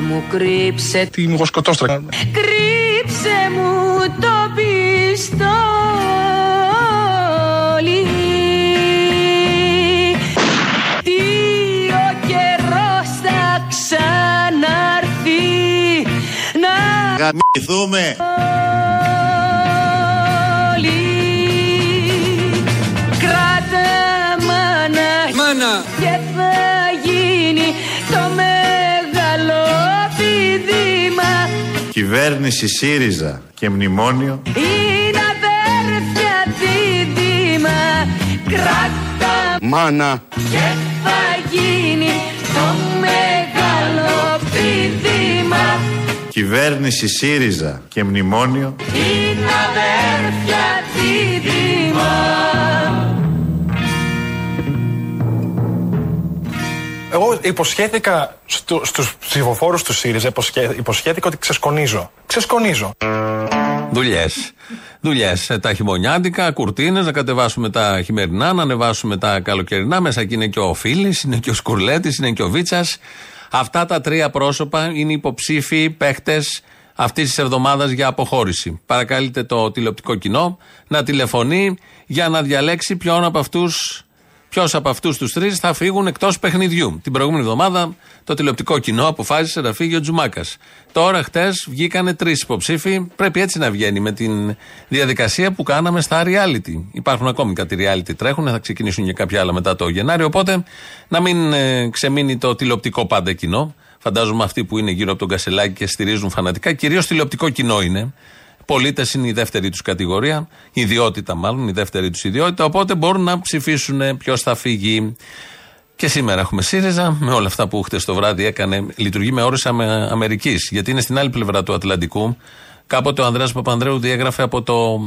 μου κρύψε Τι μου σκοτώστρα. Κρύψε μου το πιστόλι Τι ο καιρός θα ξαναρθεί Να Γαμηθούμε. Κυβέρνηση ΣΥΡΙΖΑ και μνημόνιο. Είναι αδέρφια δίδυμα Κράτα Μάνα. και θα γίνει το μεγάλο πηδήμα Κυβέρνηση ΣΥΡΙΖΑ και μνημόνιο. Είναι αδέρφια δίδυμα Εγώ υποσχέθηκα στου, στους ψηφοφόρους του ΣΥΡΙΖΑ, υποσχέ, υποσχέθηκα ότι ξεσκονίζω. Ξεσκονίζω. Δουλειές. Δουλειές. Τα χειμωνιάτικα, κουρτίνες, να κατεβάσουμε τα χειμερινά, να ανεβάσουμε τα καλοκαιρινά. Μέσα εκεί είναι και ο Φίλης, είναι και ο Σκουρλέτης, είναι και ο Βίτσας. Αυτά τα τρία πρόσωπα είναι υποψήφοι παίχτες αυτής της εβδομάδας για αποχώρηση. Παρακαλείτε το τηλεοπτικό κοινό να τηλεφωνεί για να διαλέξει ποιον από αυτούς Ποιος από αυτούς τους τρεις θα φύγουν εκτός παιχνιδιού; Την προηγούμενη εβδομάδα το τηλεοπτικό κοινό αποφάσισε να φύγει ο Τζουμάκας. Τώρα, χτες, βγήκανε τρεις υποψήφοι. Πρέπει έτσι να βγαίνει με την διαδικασία που κάναμε στα reality. Υπάρχουν ακόμη κάτι reality τρέχουν, θα ξεκινήσουν και κάποια άλλα μετά το Γενάριο. Οπότε να μην ε, ξεμείνει το τηλεοπτικό πάντα κοινό. Φαντάζομαι αυτοί που είναι γύρω από τον Κασελάκη και στηρίζουν φανατικά, κυρίως τηλεοπτικό κοινό είναι. Πολίτες είναι η δεύτερη τους κατηγορία, ιδιότητα μάλλον, η δεύτερη τους ιδιότητα. Οπότε μπορούν να ψηφίσουν ποιος θα φύγει. Και σήμερα έχουμε ΣΥΡΙΖΑ με όλα αυτά που χτες το βράδυ έκανε. Λειτουργεί με όρους Αμερικής. Γιατί είναι στην άλλη πλευρά του Ατλαντικού. Κάποτε ο Ανδρέας Παπανδρέου διέγραφε από το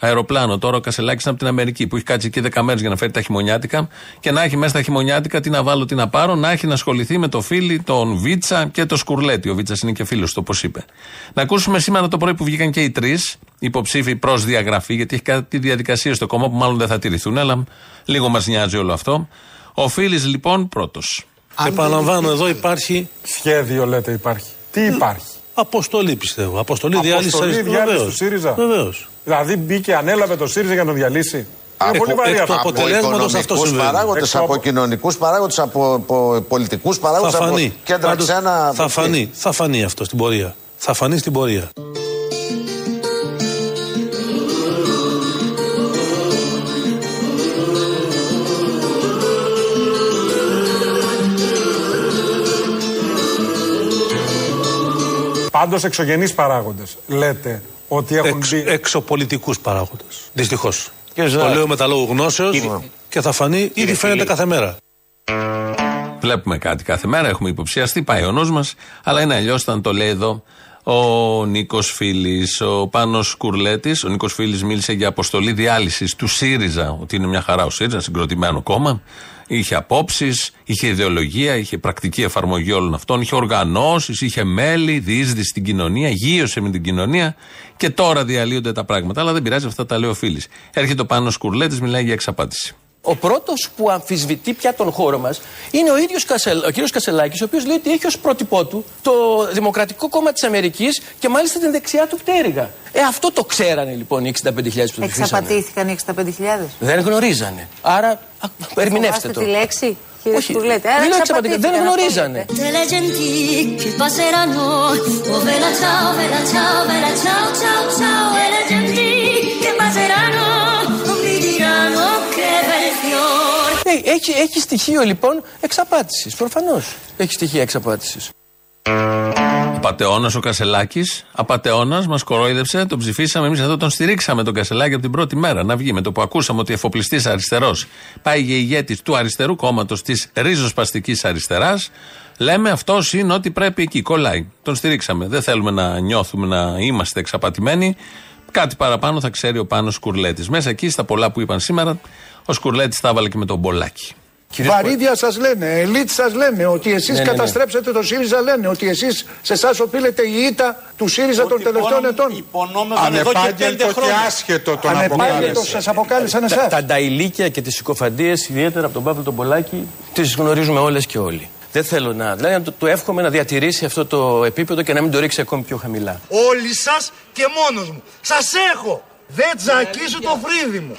αεροπλάνο. Τώρα ο Κασελάκης είναι από την Αμερική που έχει κάτσει εκεί 10 μέρες για να φέρει τα χειμωνιάτικα και να έχει μέσα τα χειμωνιάτικα τι να βάλω, τι να πάρω, να έχει να ασχοληθεί με το φίλι, τον Βίτσα και το Σκουρλέτη. Ο Βίτσας είναι και φίλος του, όπως είπε. Να ακούσουμε σήμερα το πρωί που βγήκαν και οι τρεις υποψήφοι προς διαγραφή, γιατί έχει κάτι διαδικασίες στο κόμμα που μάλλον δεν θα τηρηθούν, αλλά λίγο μας νοιάζει όλο αυτό. Ο Φίλης λοιπόν πρώτος. Επαναλαμβάνω, εδώ υπάρχει Σχέδιο λέτε υπάρχει. Τι υπάρχει; αποστολή, πιστεύω. Αποστολή, διάλυσης Αποστολή διάλυσης Βεβαίως. του ΣΥΡΙΖΑ. Βεβαίως. Δηλαδή μπήκε, ανέλαβε το ΣΥΡΙΖΑ για να τον διαλύσει. Είναι πολύ εκ βαρύ του αυτό. απο- αποτελέσματος αυτός οικονομικούς συμβαίνει. παράγοντες, Εξ- από κοινωνικούς παράγοντες, από, από πολιτικούς Θα παράγοντες, από φανεί. κέντρα Πάντως, ξένα. θα φανεί. Θα φανεί αυτό στην πορεία. Θα φανεί στην πορεία. Πάντως εξωγενείς παράγοντες. Λέτε ότι έχουν Εξ, μπει. εξωπολιτικούς παράγοντες. Δυστυχώς. Το ζητάει. λέω με τα λόγου γνώσεως και θα φανεί, ήδη φαίνεται κάθε μέρα. Βλέπουμε κάτι κάθε μέρα, έχουμε υποψιαστεί, πάει ο νους μας, αλλά είναι αλλιώς όταν το λέει εδώ ο Νίκος Φίλης, ο Πάνος Κουρλέτης. Ο Νίκος Φίλης μίλησε για αποστολή διάλυσης του ΣΥΡΙΖΑ, ότι είναι μια χαρά ο ΣΥΡΙΖΑ, συγκροτημένο κόμμα. Είχε απόψεις, είχε ιδεολογία, είχε πρακτική εφαρμογή όλων αυτών, είχε οργανώσεις, είχε μέλη, διείσδυση στην κοινωνία, γύρωσε με την κοινωνία και τώρα διαλύονται τα πράγματα. Αλλά δεν πειράζει, αυτά τα λέει ο Φίλης. Έρχεται ο Πάνος Κουρλέτης, μιλάει για εξαπάτηση. Ο πρώτος που αμφισβητεί πια τον χώρο μας είναι ο ίδιος ο κύριος Κασελάκης, ο οποίος λέει ότι έχει ως πρότυπό του το Δημοκρατικό Κόμμα της Αμερικής και μάλιστα την δεξιά του πτέρυγα. Ε, αυτό το ξέρανε λοιπόν οι 65.000 που ψηφίσανε. Εξαπατήθηκαν οι 65.000. Δεν γνωρίζανε. Άρα, α, ερμηνεύστε Φοβάστε το. τη λέξη, κύριε Όχι, Σκουρλέτη. δεν εξαπατήθηκαν, δεν αυτό γνωρίζανε. Έχει, έχει στοιχείο λοιπόν εξαπάτησης. Προφανώς έχει στοιχεία εξαπάτησης. Απαταιώνα ο Κασελάκης. Απαταιώνα, μας κορόιδεψε, τον ψηφίσαμε. Εμείς εδώ τον στηρίξαμε τον Κασελάκη από την πρώτη μέρα να βγει. Με το που ακούσαμε ότι εφοπλιστής αριστερός πάει για ηγέτης του αριστερού κόμματος της ρίζοσπαστικής αριστεράς, λέμε αυτός είναι ό,τι πρέπει εκεί. Κολλάει. Τον στηρίξαμε. Δεν θέλουμε να νιώθουμε να είμαστε εξαπατημένοι. Κάτι παραπάνω θα ξέρει ο Πάνος Σκουρλέτη. Μέσα εκεί στα πολλά που είπαν σήμερα, ο Σκουρλέτης τα έβαλε και με τον Μπολάκι. Βαρύδια σας λένε, ελίτ σας λένε ότι εσείς Ναι, ναι, ναι. καταστρέψατε το ΣΥΡΙΖΑ, λένε ότι εσείς σε εσάς οφείλετε η ήττα του ΣΥΡΙΖΑ των τελευταίων ετών. Υπονόμευαν εδώ και πέντε Ανεπάγγελτο και χρόνια. άσχετο τον Ανεπάγγελτο αποκάλεσε. σας αποκάλεσαν Τα, εσά. τα νταϊλίκια και τις συκοφαντίες, ιδιαίτερα από τον Παύλο τον Πολάκη, τις γνωρίζουμε όλες και όλοι. Δεν θέλω να. Δηλαδή, να του, του εύχομαι να διατηρήσει αυτό το επίπεδο και να μην το ρίξει ακόμη πιο χαμηλά. Όλοι σας και μόνος μου. Σας έχω. Δεν τζακίσω το φρύδι μου.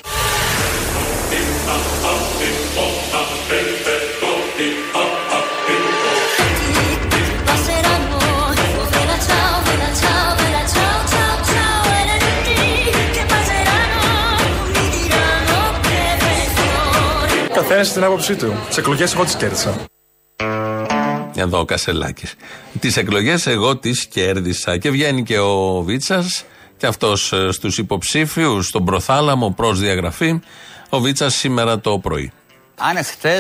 Καθένας στην άποψή του. Τις εκλογές εγώ τις κέρδισα. Εδώ ο Κασελάκης. Τις εκλογές εγώ τις κέρδισα. Και βγαίνει και ο Βίτσας και αυτός στους υποψήφιους, στον προθάλαμο προς διαγραφή. Ο Βίτσα σήμερα το πρωί. Αν χτε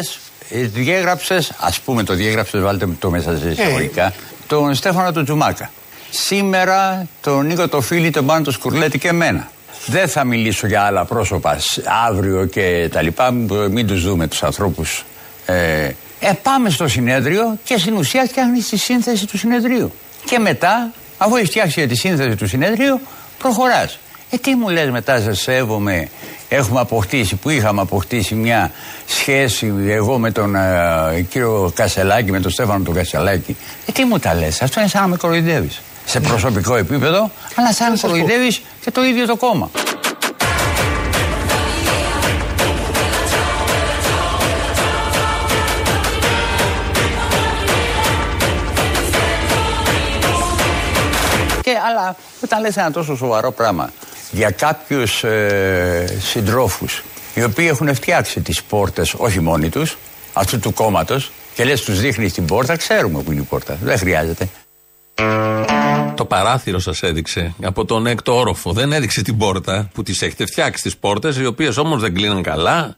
διέγραψες, ας πούμε το διέγραψες, βάλτε το μέσα σε εισαγωγικά, τον Στέφανο του Τζουμάκα. Σήμερα τον Νίκο το φίλη, τον Πάνο το Σκουρλέτη και εμένα. Δεν θα μιλήσω για άλλα πρόσωπα σ- αύριο και τα λοιπά, μ- μην τους δούμε τους ανθρώπους. Ε, ε, πάμε στο συνέδριο και στην ουσία φτιάχνεις τη σύνθεση του συνεδρίου. Και μετά, αφού έχεις φτιάξει τη σύνθεση του συνεδρίου, προχωράς. Ε, τι μου λες μετά, σε σέβομαι, έχουμε αποκτήσει, που είχαμε αποκτήσει μια σχέση εγώ με τον ε, κύριο Κασελάκη, με τον Στέφανο του Κασελάκη. Ε, τι μου τα λες, αυτό είναι σαν να με κοροϊδεύεις. Σε προσωπικό επίπεδο, αλλά σαν να κοροϊδεύεις και το ίδιο το κόμμα. Και, αλλά όταν λες ένα τόσο σοβαρό πράγμα για κάποιους ε, συντρόφους οι οποίοι έχουν φτιάξει τις πόρτες όχι μόνοι τους αυτού του κόμματος και λες τους δείχνεις την πόρτα ξέρουμε που είναι η πόρτα δεν χρειάζεται Το παράθυρο σας έδειξε από τον έκτο όροφο. Δεν έδειξε την πόρτα που τις έχετε φτιάξει τις πόρτες, οι οποίες όμως δεν κλείνουν καλά.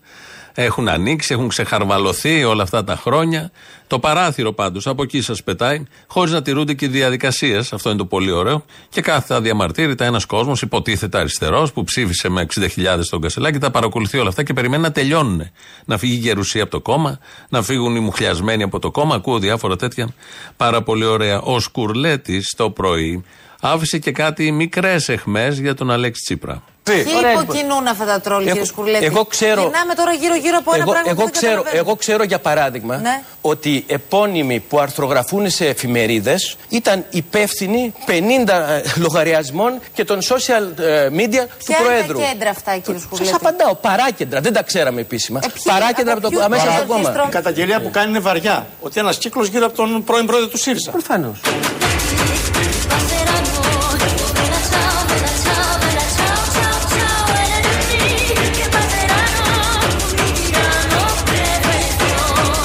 Έχουν ανοίξει, έχουν ξεχαρβαλωθεί όλα αυτά τα χρόνια. Το παράθυρο πάντως από εκεί σας πετάει, χωρίς να τηρούνται και οι διαδικασίες. Αυτό είναι το πολύ ωραίο. Και κάθε αδιαμαρτύρητα ένας κόσμος, υποτίθεται αριστερός, που ψήφισε με 60.000 τον Κασελάκη, τα παρακολουθεί όλα αυτά και περιμένει να τελειώνουν. Να φύγει η γερουσία από το κόμμα, να φύγουν οι μουχλιασμένοι από το κόμμα. Ακούω διάφορα τέτοια πάρα πολύ ωραία. Ο Σκουρλέτη το πρωί άφησε και κάτι μικρές εχμές για τον Αλέξη Τσίπρα. Τι; Ωραία, υποκινούν αυτά τα τρόλ, Εγώ- κύριε Σκουρλέτη. εγώ ξέρω- Γυρνάμε τώρα γύρω-γύρω από ένα Εγώ, πράγμα εγώ, που δεν ξέρω, καταλαβαίνω. εγώ ξέρω για παράδειγμα Ναι. ότι επώνυμοι που αρθρογραφούν σε εφημερίδες ήταν υπεύθυνοι 50 ε, λογαριασμών και των social ε, media του Ποια είναι Προέδρου. τα κέντρα αυτά, κύριε Σκουρλέτη. Σα απαντάω. Παράκεντρα. Δεν τα ξέραμε επίσημα. Ε, ποιοι- Παράκεντρα από από το, ποιους αμέσα από το παρακέντρα; κόμμα. Η καταγγελία που κάνει είναι βαριά. Ότι ένας κύκλος γύρω από τον πρώην πρόεδρο του ΣΥΡΙΖΑ. Προφανώς.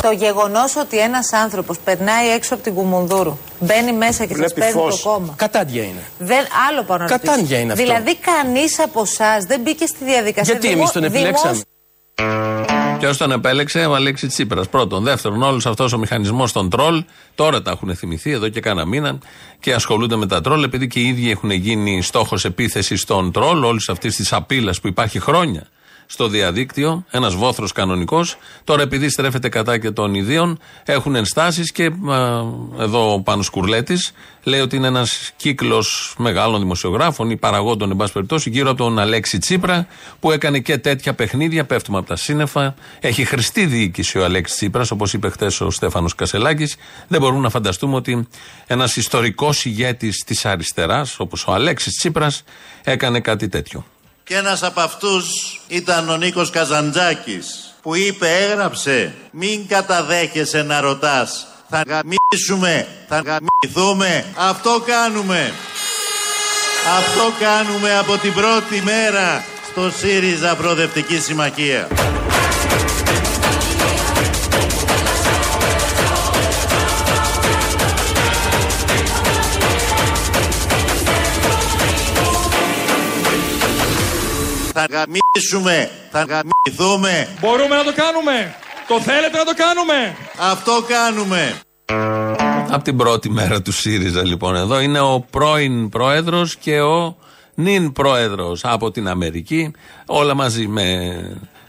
Το γεγονός ότι ένας άνθρωπος περνάει έξω από την Κουμουνδούρου, μπαίνει μέσα και σας Βλέπει παίρνει φως. το κόμμα. Κατάντια είναι. Δεν, άλλο πάνω να Κατάντια ρωτήσω. είναι αυτό. Δηλαδή, κανείς από εσάς δεν μπήκε στη διαδικασία. Γιατί Δημο- εμείς τον επιλέξαμε; δημόσια- Ποιος τον επέλεξε, ο Αλέξης Τσίπρας. Πρώτον. Δεύτερον, όλος αυτός ο μηχανισμός των τρόλ, τώρα τα έχουν θυμηθεί εδώ και κάνα μήνα και ασχολούνται με τα τρόλ, επειδή και οι ίδιοι έχουν γίνει στόχος επίθεσης των τρόλ, όλης αυτής της απειλή που υπάρχει χρόνια στο διαδίκτυο, ένας βόθρος κανονικός. Τώρα, επειδή στρέφεται κατά και των ιδίων, έχουν ενστάσεις και α, εδώ ο Πάνος Κουρλέτης λέει ότι είναι ένας κύκλος μεγάλων δημοσιογράφων ή παραγόντων, εν πάση περιπτώσει, γύρω από τον Αλέξη Τσίπρα, που έκανε και τέτοια παιχνίδια, πέφτουμε από τα σύννεφα. Έχει χρηστή διοίκηση ο Αλέξης Τσίπρας, όπως είπε χθες ο Στέφανος Κασελάκης. Δεν μπορούμε να φανταστούμε ότι ένας ιστορικός ηγέτης της αριστεράς, όπως ο Αλέξης Τσίπρας, έκανε κάτι τέτοιο. Και ένας από αυτούς ήταν ο Νίκος Καζαντζάκης που είπε, έγραψε, μην καταδέχεσαι να ρωτάς. Θα γαμίσουμε, θα γαμηθούμε. Αυτό κάνουμε. Αυτό κάνουμε από την πρώτη μέρα στο ΣΥΡΙΖΑ Προοδευτική Συμμαχία. Θα γαμίσουμε, θα γαμηθούμε. Μπορούμε να το κάνουμε. Το θέλετε να το κάνουμε. Αυτό κάνουμε. Από την πρώτη μέρα του ΣΥΡΙΖΑ λοιπόν εδώ είναι ο πρώην πρόεδρος και ο νυν πρόεδρος από την Αμερική όλα μαζί με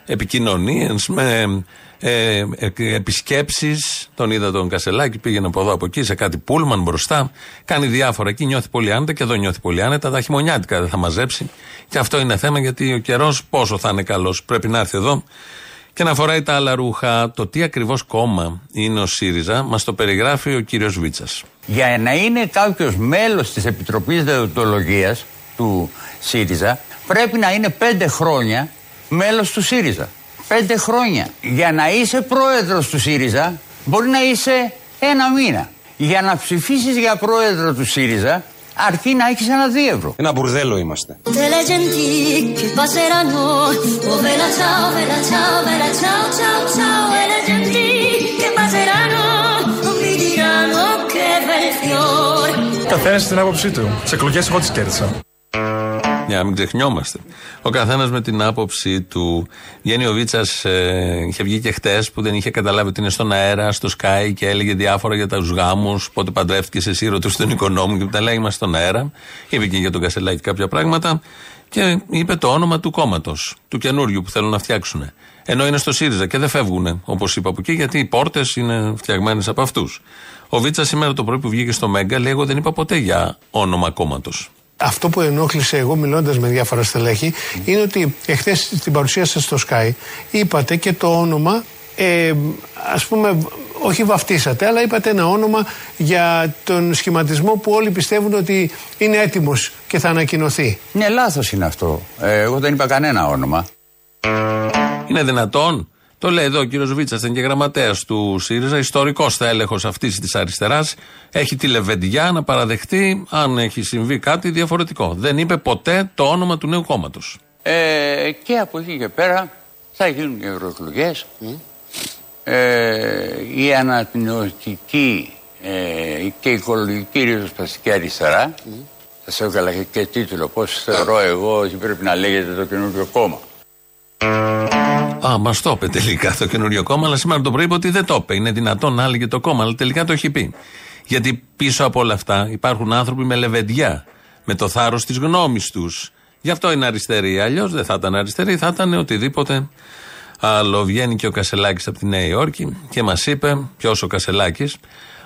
επικοινωνίες, με ε, ε, επισκέψεις. Τον είδα τον Κασελάκη πήγαινε από εδώ από εκεί σε κάτι πούλμαν μπροστά. Κάνει διάφορα εκεί νιώθει πολύ άνετα και εδώ νιώθει πολύ άνετα. Τα χειμωνιάτικα δεν θα μαζέψει. Και αυτό είναι θέμα γιατί ο καιρός πόσο θα είναι καλός. Πρέπει να έρθει εδώ Και να φοράει τα άλλα ρούχα. Το τι ακριβώς κόμμα είναι ο ΣΥΡΙΖΑ, μας το περιγράφει ο κύριος Βίτσας. Για να είναι κάποιος μέλος της Επιτροπής Δεοντολογίας του ΣΥΡΙΖΑ, πρέπει να είναι πέντε χρόνια μέλος του ΣΥΡΙΖΑ. Πέντε χρόνια. Για να είσαι πρόεδρος του ΣΥΡΙΖΑ, μπορεί να είσαι ένα μήνα. Για να ψηφίσεις για πρόεδρο του ΣΥΡΙΖΑ, αρκεί να έχεις ένα δίευρο. Ένα μπουρδέλο είμαστε. Delle genti che passeranno, oh bella ciao, bella ciao, bella ciao, ciao, ciao, e le genti che passeranno, non mi diranno che bel fiore. Καθένας στην άποψή του. Τι εκλογές εγώ τις κέρδισα. Για να μην ξεχνιόμαστε. Ο καθένας με την άποψή του. Βγαίνει ο Βίτσας, ε, είχε βγει και χτες που δεν είχε καταλάβει ότι είναι στον αέρα, στο Sky και έλεγε διάφορα για τους γάμους. Πότε παντρεύτηκες εσύ, ρωτούσε τον οικονόμου και τα λέει Είμαστε στον αέρα. Είπε και για τον Κασελάκη κάποια πράγματα. Και είπε το όνομα του κόμματος, του καινούριου που θέλουν να φτιάξουν. Ενώ είναι στο ΣΥΡΙΖΑ και δεν φεύγουν, όπως είπα από εκεί, γιατί οι πόρτες είναι φτιαγμένες από αυτούς. Ο Βίτσας σήμερα το πρωί που βγήκε στο Μέγκα λέει: Εγώ δεν είπα ποτέ για όνομα κόμματος. Αυτό που ενόχλησε εγώ μιλώντας με διάφορα στελέχη είναι ότι εχθές στην παρουσία σας στο Sky είπατε και το όνομα, ε, ας πούμε, όχι βαφτίσατε, αλλά είπατε ένα όνομα για τον σχηματισμό που όλοι πιστεύουν ότι είναι έτοιμος και θα ανακοινωθεί. Ναι, λάθος είναι αυτό. Ε, εγώ δεν είπα κανένα όνομα. Είναι δυνατόν; Το λέει εδώ ο κύριος Βίτσας, ήταν και γραμματέας του ΣΥΡΙΖΑ, ιστορικός έλεγχος αυτής της αριστεράς. Έχει τη λεβεντιά να παραδεχτεί αν έχει συμβεί κάτι διαφορετικό. Δεν είπε ποτέ το όνομα του νέου κόμματος. Ε, και από εκεί και πέρα θα γίνουν και ευρωεκλογές. Ε, η αναπνευστική ε, και οικολογική ριζοσπαστική αριστερά. Θα σε έβγαλα και, και τίτλο. Πώς θεωρώ εγώ ότι πρέπει να λέγεται το καινούργιο κόμμα. Α, μα το είπε τελικά το καινούριο κόμμα, αλλά σήμερα το πρωί είπε ότι δεν το είπε. Είναι δυνατόν να έλεγε το κόμμα, αλλά τελικά το έχει πει. Γιατί πίσω από όλα αυτά υπάρχουν άνθρωποι με λεβεντιά, με το θάρρος της γνώμης τους. Γι' αυτό είναι αριστεροί. Αλλιώς δεν θα ήταν αριστεροί, θα ήταν οτιδήποτε άλλο. Βγαίνει και ο Κασελάκης από τη Νέα Υόρκη και μας είπε, ποιος ο Κασελάκης,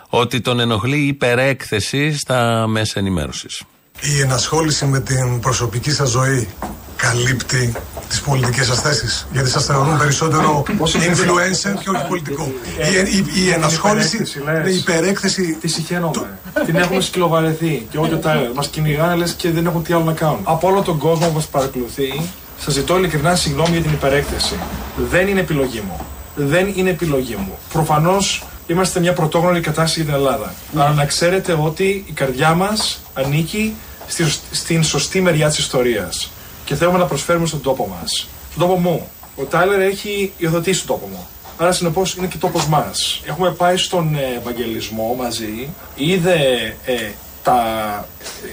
ότι τον ενοχλεί η υπερέκθεση στα μέσα ενημέρωσης. Η ενασχόληση με την προσωπική σας ζωή καλύπτει τις πολιτικές σας θέσεις. Γιατί σας θεωρούν περισσότερο influencer και όχι πολιτικό. Η, η, η ενασχόληση, ναι, η υπερέκθεση... Τι συχαίνομαι. Την έχουμε σκλοβαρεθεί. Και ό,τι τα μας κυνηγάνε λες και δεν έχουν τι άλλο να κάνουν. Από όλο τον κόσμο που μας παρακολουθεί, σας ζητώ ειλικρινά συγγνώμη για την υπερέκθεση. Δεν είναι επιλογή μου. Δεν είναι επιλογή μου. Προφανώς είμαστε μια πρωτόγνωρη κατάσταση για την Ελλάδα. Αλλά να ξέρετε ότι η καρδιά μας ανήκει στη, στην σωστή μεριά της ιστορίας. Και θέλουμε να προσφέρουμε στον τόπο μας. Στον τόπο μου. Ο Τάιλερ έχει υιοθετήσει τον τόπο μου. Άρα συνεπώς είναι και τόπος μας. Έχουμε πάει στον ε, Ευαγγελισμό μαζί. Είδε, ε, τα,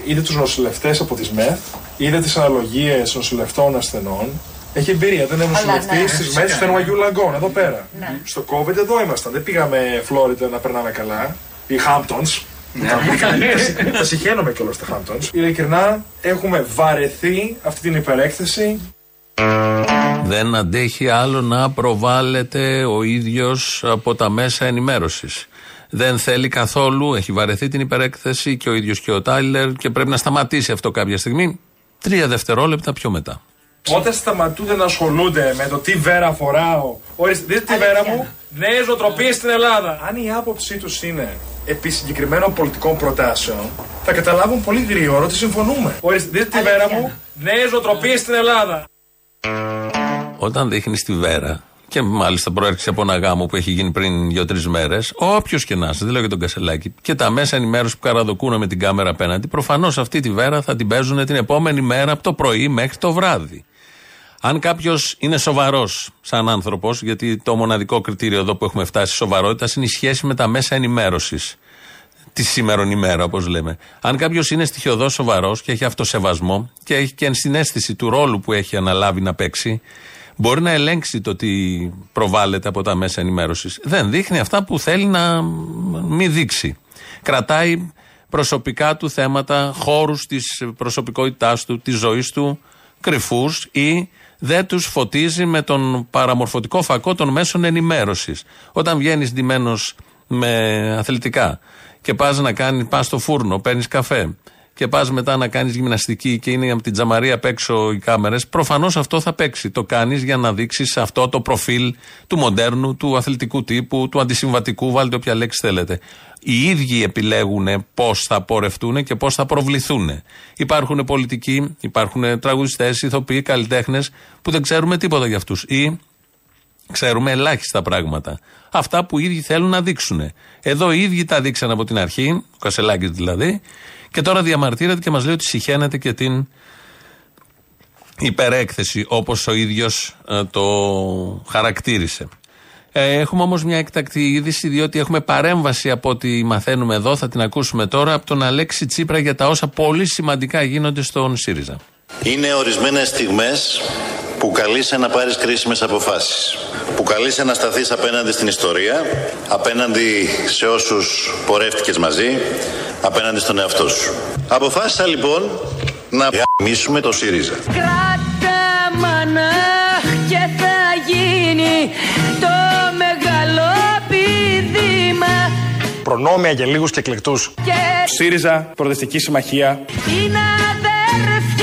είδε τους νοσηλευτές από τις ΜΕΘ. Είδε τις αναλογίες νοσηλευτών ασθενών. Έχει εμπειρία. Δεν είναι Αλλά νοσηλευτή ναι. στις ΜΕΘ του Αγίου Λαγκών, εδώ πέρα. Ναι. Στο COVID εδώ ήμασταν. Δεν πήγαμε Φλόριντα να περνάμε καλά. Οι Hamptons. Τα- Τα συχαίνομαι κιόλας στα Hamptons. Ειλικρινά έχουμε βαρεθεί αυτή την υπερέκθεση. Δεν αντέχει άλλο να προβάλλεται ο ίδιος από τα μέσα ενημέρωσης. Δεν θέλει καθόλου, έχει βαρεθεί την υπερέκθεση και ο ίδιος και ο Τάιλερ και πρέπει να σταματήσει αυτό κάποια στιγμή. Τρία δευτερόλεπτα πιο μετά. Όταν σταματούν να ασχολούνται με το τι βέρα φοράω. Ορίστε, δείτε τη βέρα μου. Νέε νοοτροπίε στην Ελλάδα. Αν η άποψή τους είναι επί συγκεκριμένων πολιτικών προτάσεων, θα καταλάβουν πολύ γρήγορα ότι συμφωνούμε. Ορίστε, δείτε τη βέρα μου. Νέε νοοτροπίε στην Ελλάδα. Όταν δείχνεις τη βέρα, και μάλιστα προέρχεσαι από ένα γάμο που έχει γίνει πριν δύο-τρεις μέρες, όποιος και να είσαι, δεν λέω για τον Κασελάκη, και τα μέσα ενημέρωσης που καραδοκούν με την κάμερα απέναντι, προφανώς αυτή τη βέρα θα την παίζουν την επόμενη μέρα από το πρωί μέχρι το βράδυ. Αν κάποιος είναι σοβαρός σαν άνθρωπος, γιατί το μοναδικό κριτήριο εδώ που έχουμε φτάσει σοβαρότητα είναι η σχέση με τα μέσα ενημέρωσης τη σήμερον ημέρα, όπως λέμε. Αν κάποιος είναι στοιχειοδός σοβαρός και έχει αυτοσεβασμό και έχει και ενσυναίσθηση του ρόλου που έχει αναλάβει να παίξει, μπορεί να ελέγξει το τι προβάλλεται από τα μέσα ενημέρωσης. Δεν δείχνει αυτά που θέλει να μην δείξει. Κρατάει προσωπικά του θέματα, χώρους της προσωπικότητάς του, της ζωής του, κρυφούς ή δεν τους φωτίζει με τον παραμορφωτικό φακό των μέσων ενημέρωσης. Όταν βγαίνεις ντυμένος με αθλητικά και πας να κάνει, πας στο φούρνο, παίρνεις καφέ και πας μετά να κάνεις γυμναστική και είναι από την τζαμαρία απ' έξω οι κάμερες, προφανώς αυτό θα παίξει. Το κάνεις για να δείξεις αυτό το προφίλ του μοντέρνου, του αθλητικού τύπου, του αντισυμβατικού, βάλτε όποια λέξη θέλετε. Οι ίδιοι επιλέγουν πώς θα πορευτούν και πώς θα προβληθούν. Υπάρχουν πολιτικοί, υπάρχουν τραγουδιστές, ηθοποιοί, καλλιτέχνες που δεν ξέρουμε τίποτα για αυτούς. Ή ξέρουμε ελάχιστα πράγματα. Αυτά που οι ίδιοι θέλουν να δείξουν. Εδώ οι ίδιοι τα δείξαν από την αρχή, ο Κασελάκης δηλαδή, και τώρα διαμαρτύρεται και μας λέει ότι συχαίνεται και την υπερέκθεση, όπως ο ίδιος το χαρακτήρισε. Ε, έχουμε όμως μια εκτακτή είδηση, διότι έχουμε παρέμβαση από ό,τι μαθαίνουμε εδώ, θα την ακούσουμε τώρα, από τον Αλέξη Τσίπρα για τα όσα πολύ σημαντικά γίνονται στον ΣΥΡΙΖΑ. Είναι ορισμένες στιγμές που καλείσαι να πάρεις κρίσιμες αποφάσεις. Που καλείσαι να σταθείς απέναντι στην ιστορία, απέναντι σε όσους πορεύτηκες μαζί, απέναντι στον εαυτό σου. Αποφάσισα λοιπόν να γαμίσουμε το ΣΥΡΙΖΑ. Κράτα μάνα και θα γίνει το μεγάλο πηδήμα Προνόμια για λίγους και εκλεκτούς. και ΣΥΡΙΖΑ, Προοδευτική Συμμαχία. είναι αδέρφια δίδυμα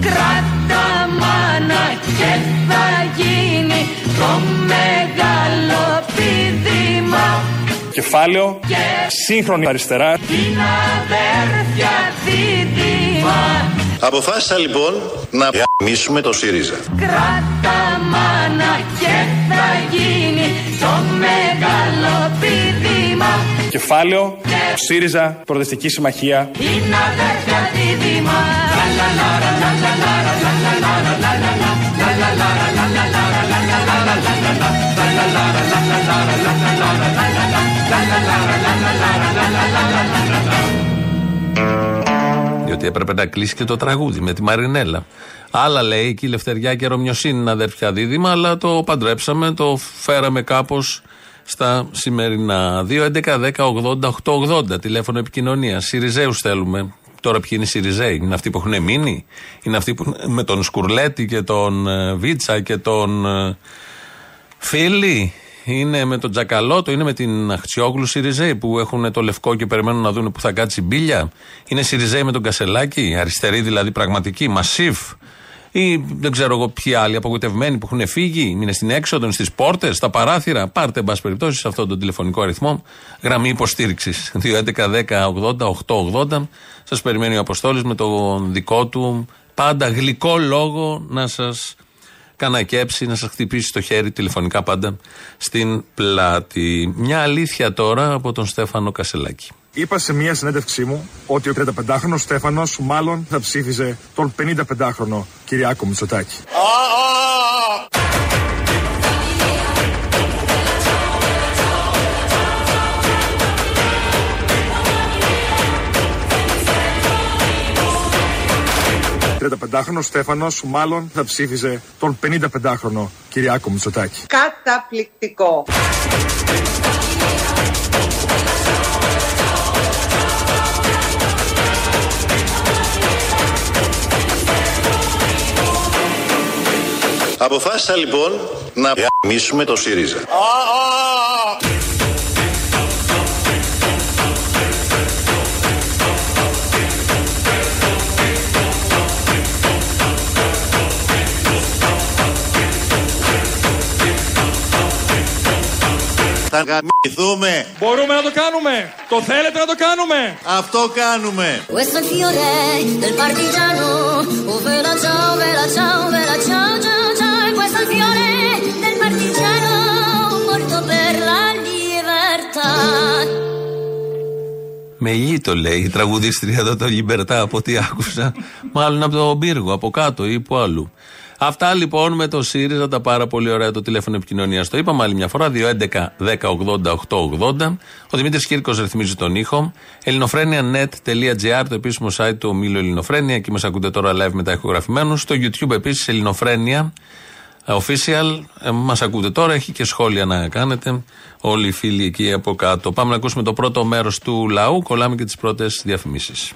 Κράτα μάνα και θα γίνει το μεγάλο πηδήμα Κεφάλαιο, σύγχρονη αριστερά. Είναι αδέρφια δίδυμα Αποφάσισα λοιπόν να γαμίσουμε το ΣΥΡΙΖΑ. Κράτα μάνα και θα γίνει το μεγάλο πηδήμα Κεφάλαιο, ΣΥΡΙΖΑ, Προοδευτική Συμμαχία. Είναι αδέρφια δίδυμα διότι έπρεπε να κλείσει και το τραγούδι με τη Μαρινέλα. Άλλα λέει και η Λευτεριά και η Ρωμιοσύνη είναι αδέρφια δίδυμα, αλλά το παντρέψαμε, το φέραμε κάπως στα σημερινά. 2, 11, 10, 80, 8, 80 τηλέφωνο επικοινωνίας. Σιριζέους θέλουμε. Τώρα ποιοι είναι οι Σιριζέοι, είναι αυτοί που έχουν μείνει, είναι αυτοί που είναι με τον Σκουρλέτη και τον ε, Βίτσα και τον ε, Φίλη, είναι με τον Τζακαλώτο, είναι με την Αχτσιόγλου Σιριζέοι που έχουν το λευκό και περιμένουν να δουν που θα κάτσει η μπίλια. Είναι Σιριζέοι με τον Κασελάκη, αριστεροί δηλαδή πραγματικοί, μασίφ. Ή δεν ξέρω εγώ ποιοι άλλοι απογοητευμένοι που έχουν φύγει, είναι στην έξοδο, στις πόρτες, στα παράθυρα. Πάρτε, εν πάση περιπτώσει, σε αυτόν τον τηλεφωνικό αριθμό γραμμή υποστήριξης. 2.11.10.80.880. Σας περιμένει ο Αποστόλης με τον δικό του πάντα γλυκό λόγο να σας κανακέψει, να σας χτυπήσει το χέρι τηλεφωνικά πάντα στην πλάτη. Μια αλήθεια τώρα από τον Στέφανο Κασελάκη. Είπα σε μια συνέντευξή μου ότι ο 35χρονο Στέφανος μάλλον θα ψήφιζε τον 55χρονο Κυριάκο Μητσοτάκη. «35χρονο Στέφανος μάλλον θα ψήφιζε τον 55χρονο Κυριάκο Μητσοτάκη. Καταπληκτικό. Αποφάσισα λοιπόν να γαμίσουμε το ΣΥΡΙΖΑ. Θα γαμηθούμε. Μπορούμε να το κάνουμε! Το θέλετε να το κάνουμε! Αυτό κάνουμε. Questo è il fiore del partigiano. Oh, vela ciao, vela ciao, vela ciao, ciao, ciao. E questo è il fiore del partigiano morto per la libertà. Με ήλι το λέει η τραγουδίστρια εδώ το Λιμπερτά από ό,τι άκουσα. Μάλλον από τον πύργο, από κάτω ή που αλλού. Αυτά λοιπόν με το ΣΥΡΙΖΑ, τα πάρα πολύ ωραία το τηλέφωνο επικοινωνίας. Το είπαμε άλλη μια φορά, 211-1080-880. Ο Δημήτρης Κύρκος ρυθμίζει τον ήχο. ελληνοφρένια.net.gr, το επίσημο site του ομίλου Ελληνοφρένια. Εκεί μας ακούτε τώρα live μετά ηχογραφημένου. Στο YouTube επίσης Ελληνοφρένια official. Ε, μας ακούτε τώρα, έχει και σχόλια να κάνετε. Όλοι οι φίλοι εκεί από κάτω. Πάμε να ακούσουμε το πρώτο μέρος του λαού. Κολλάμε και τις πρώτες διαφημίσεις.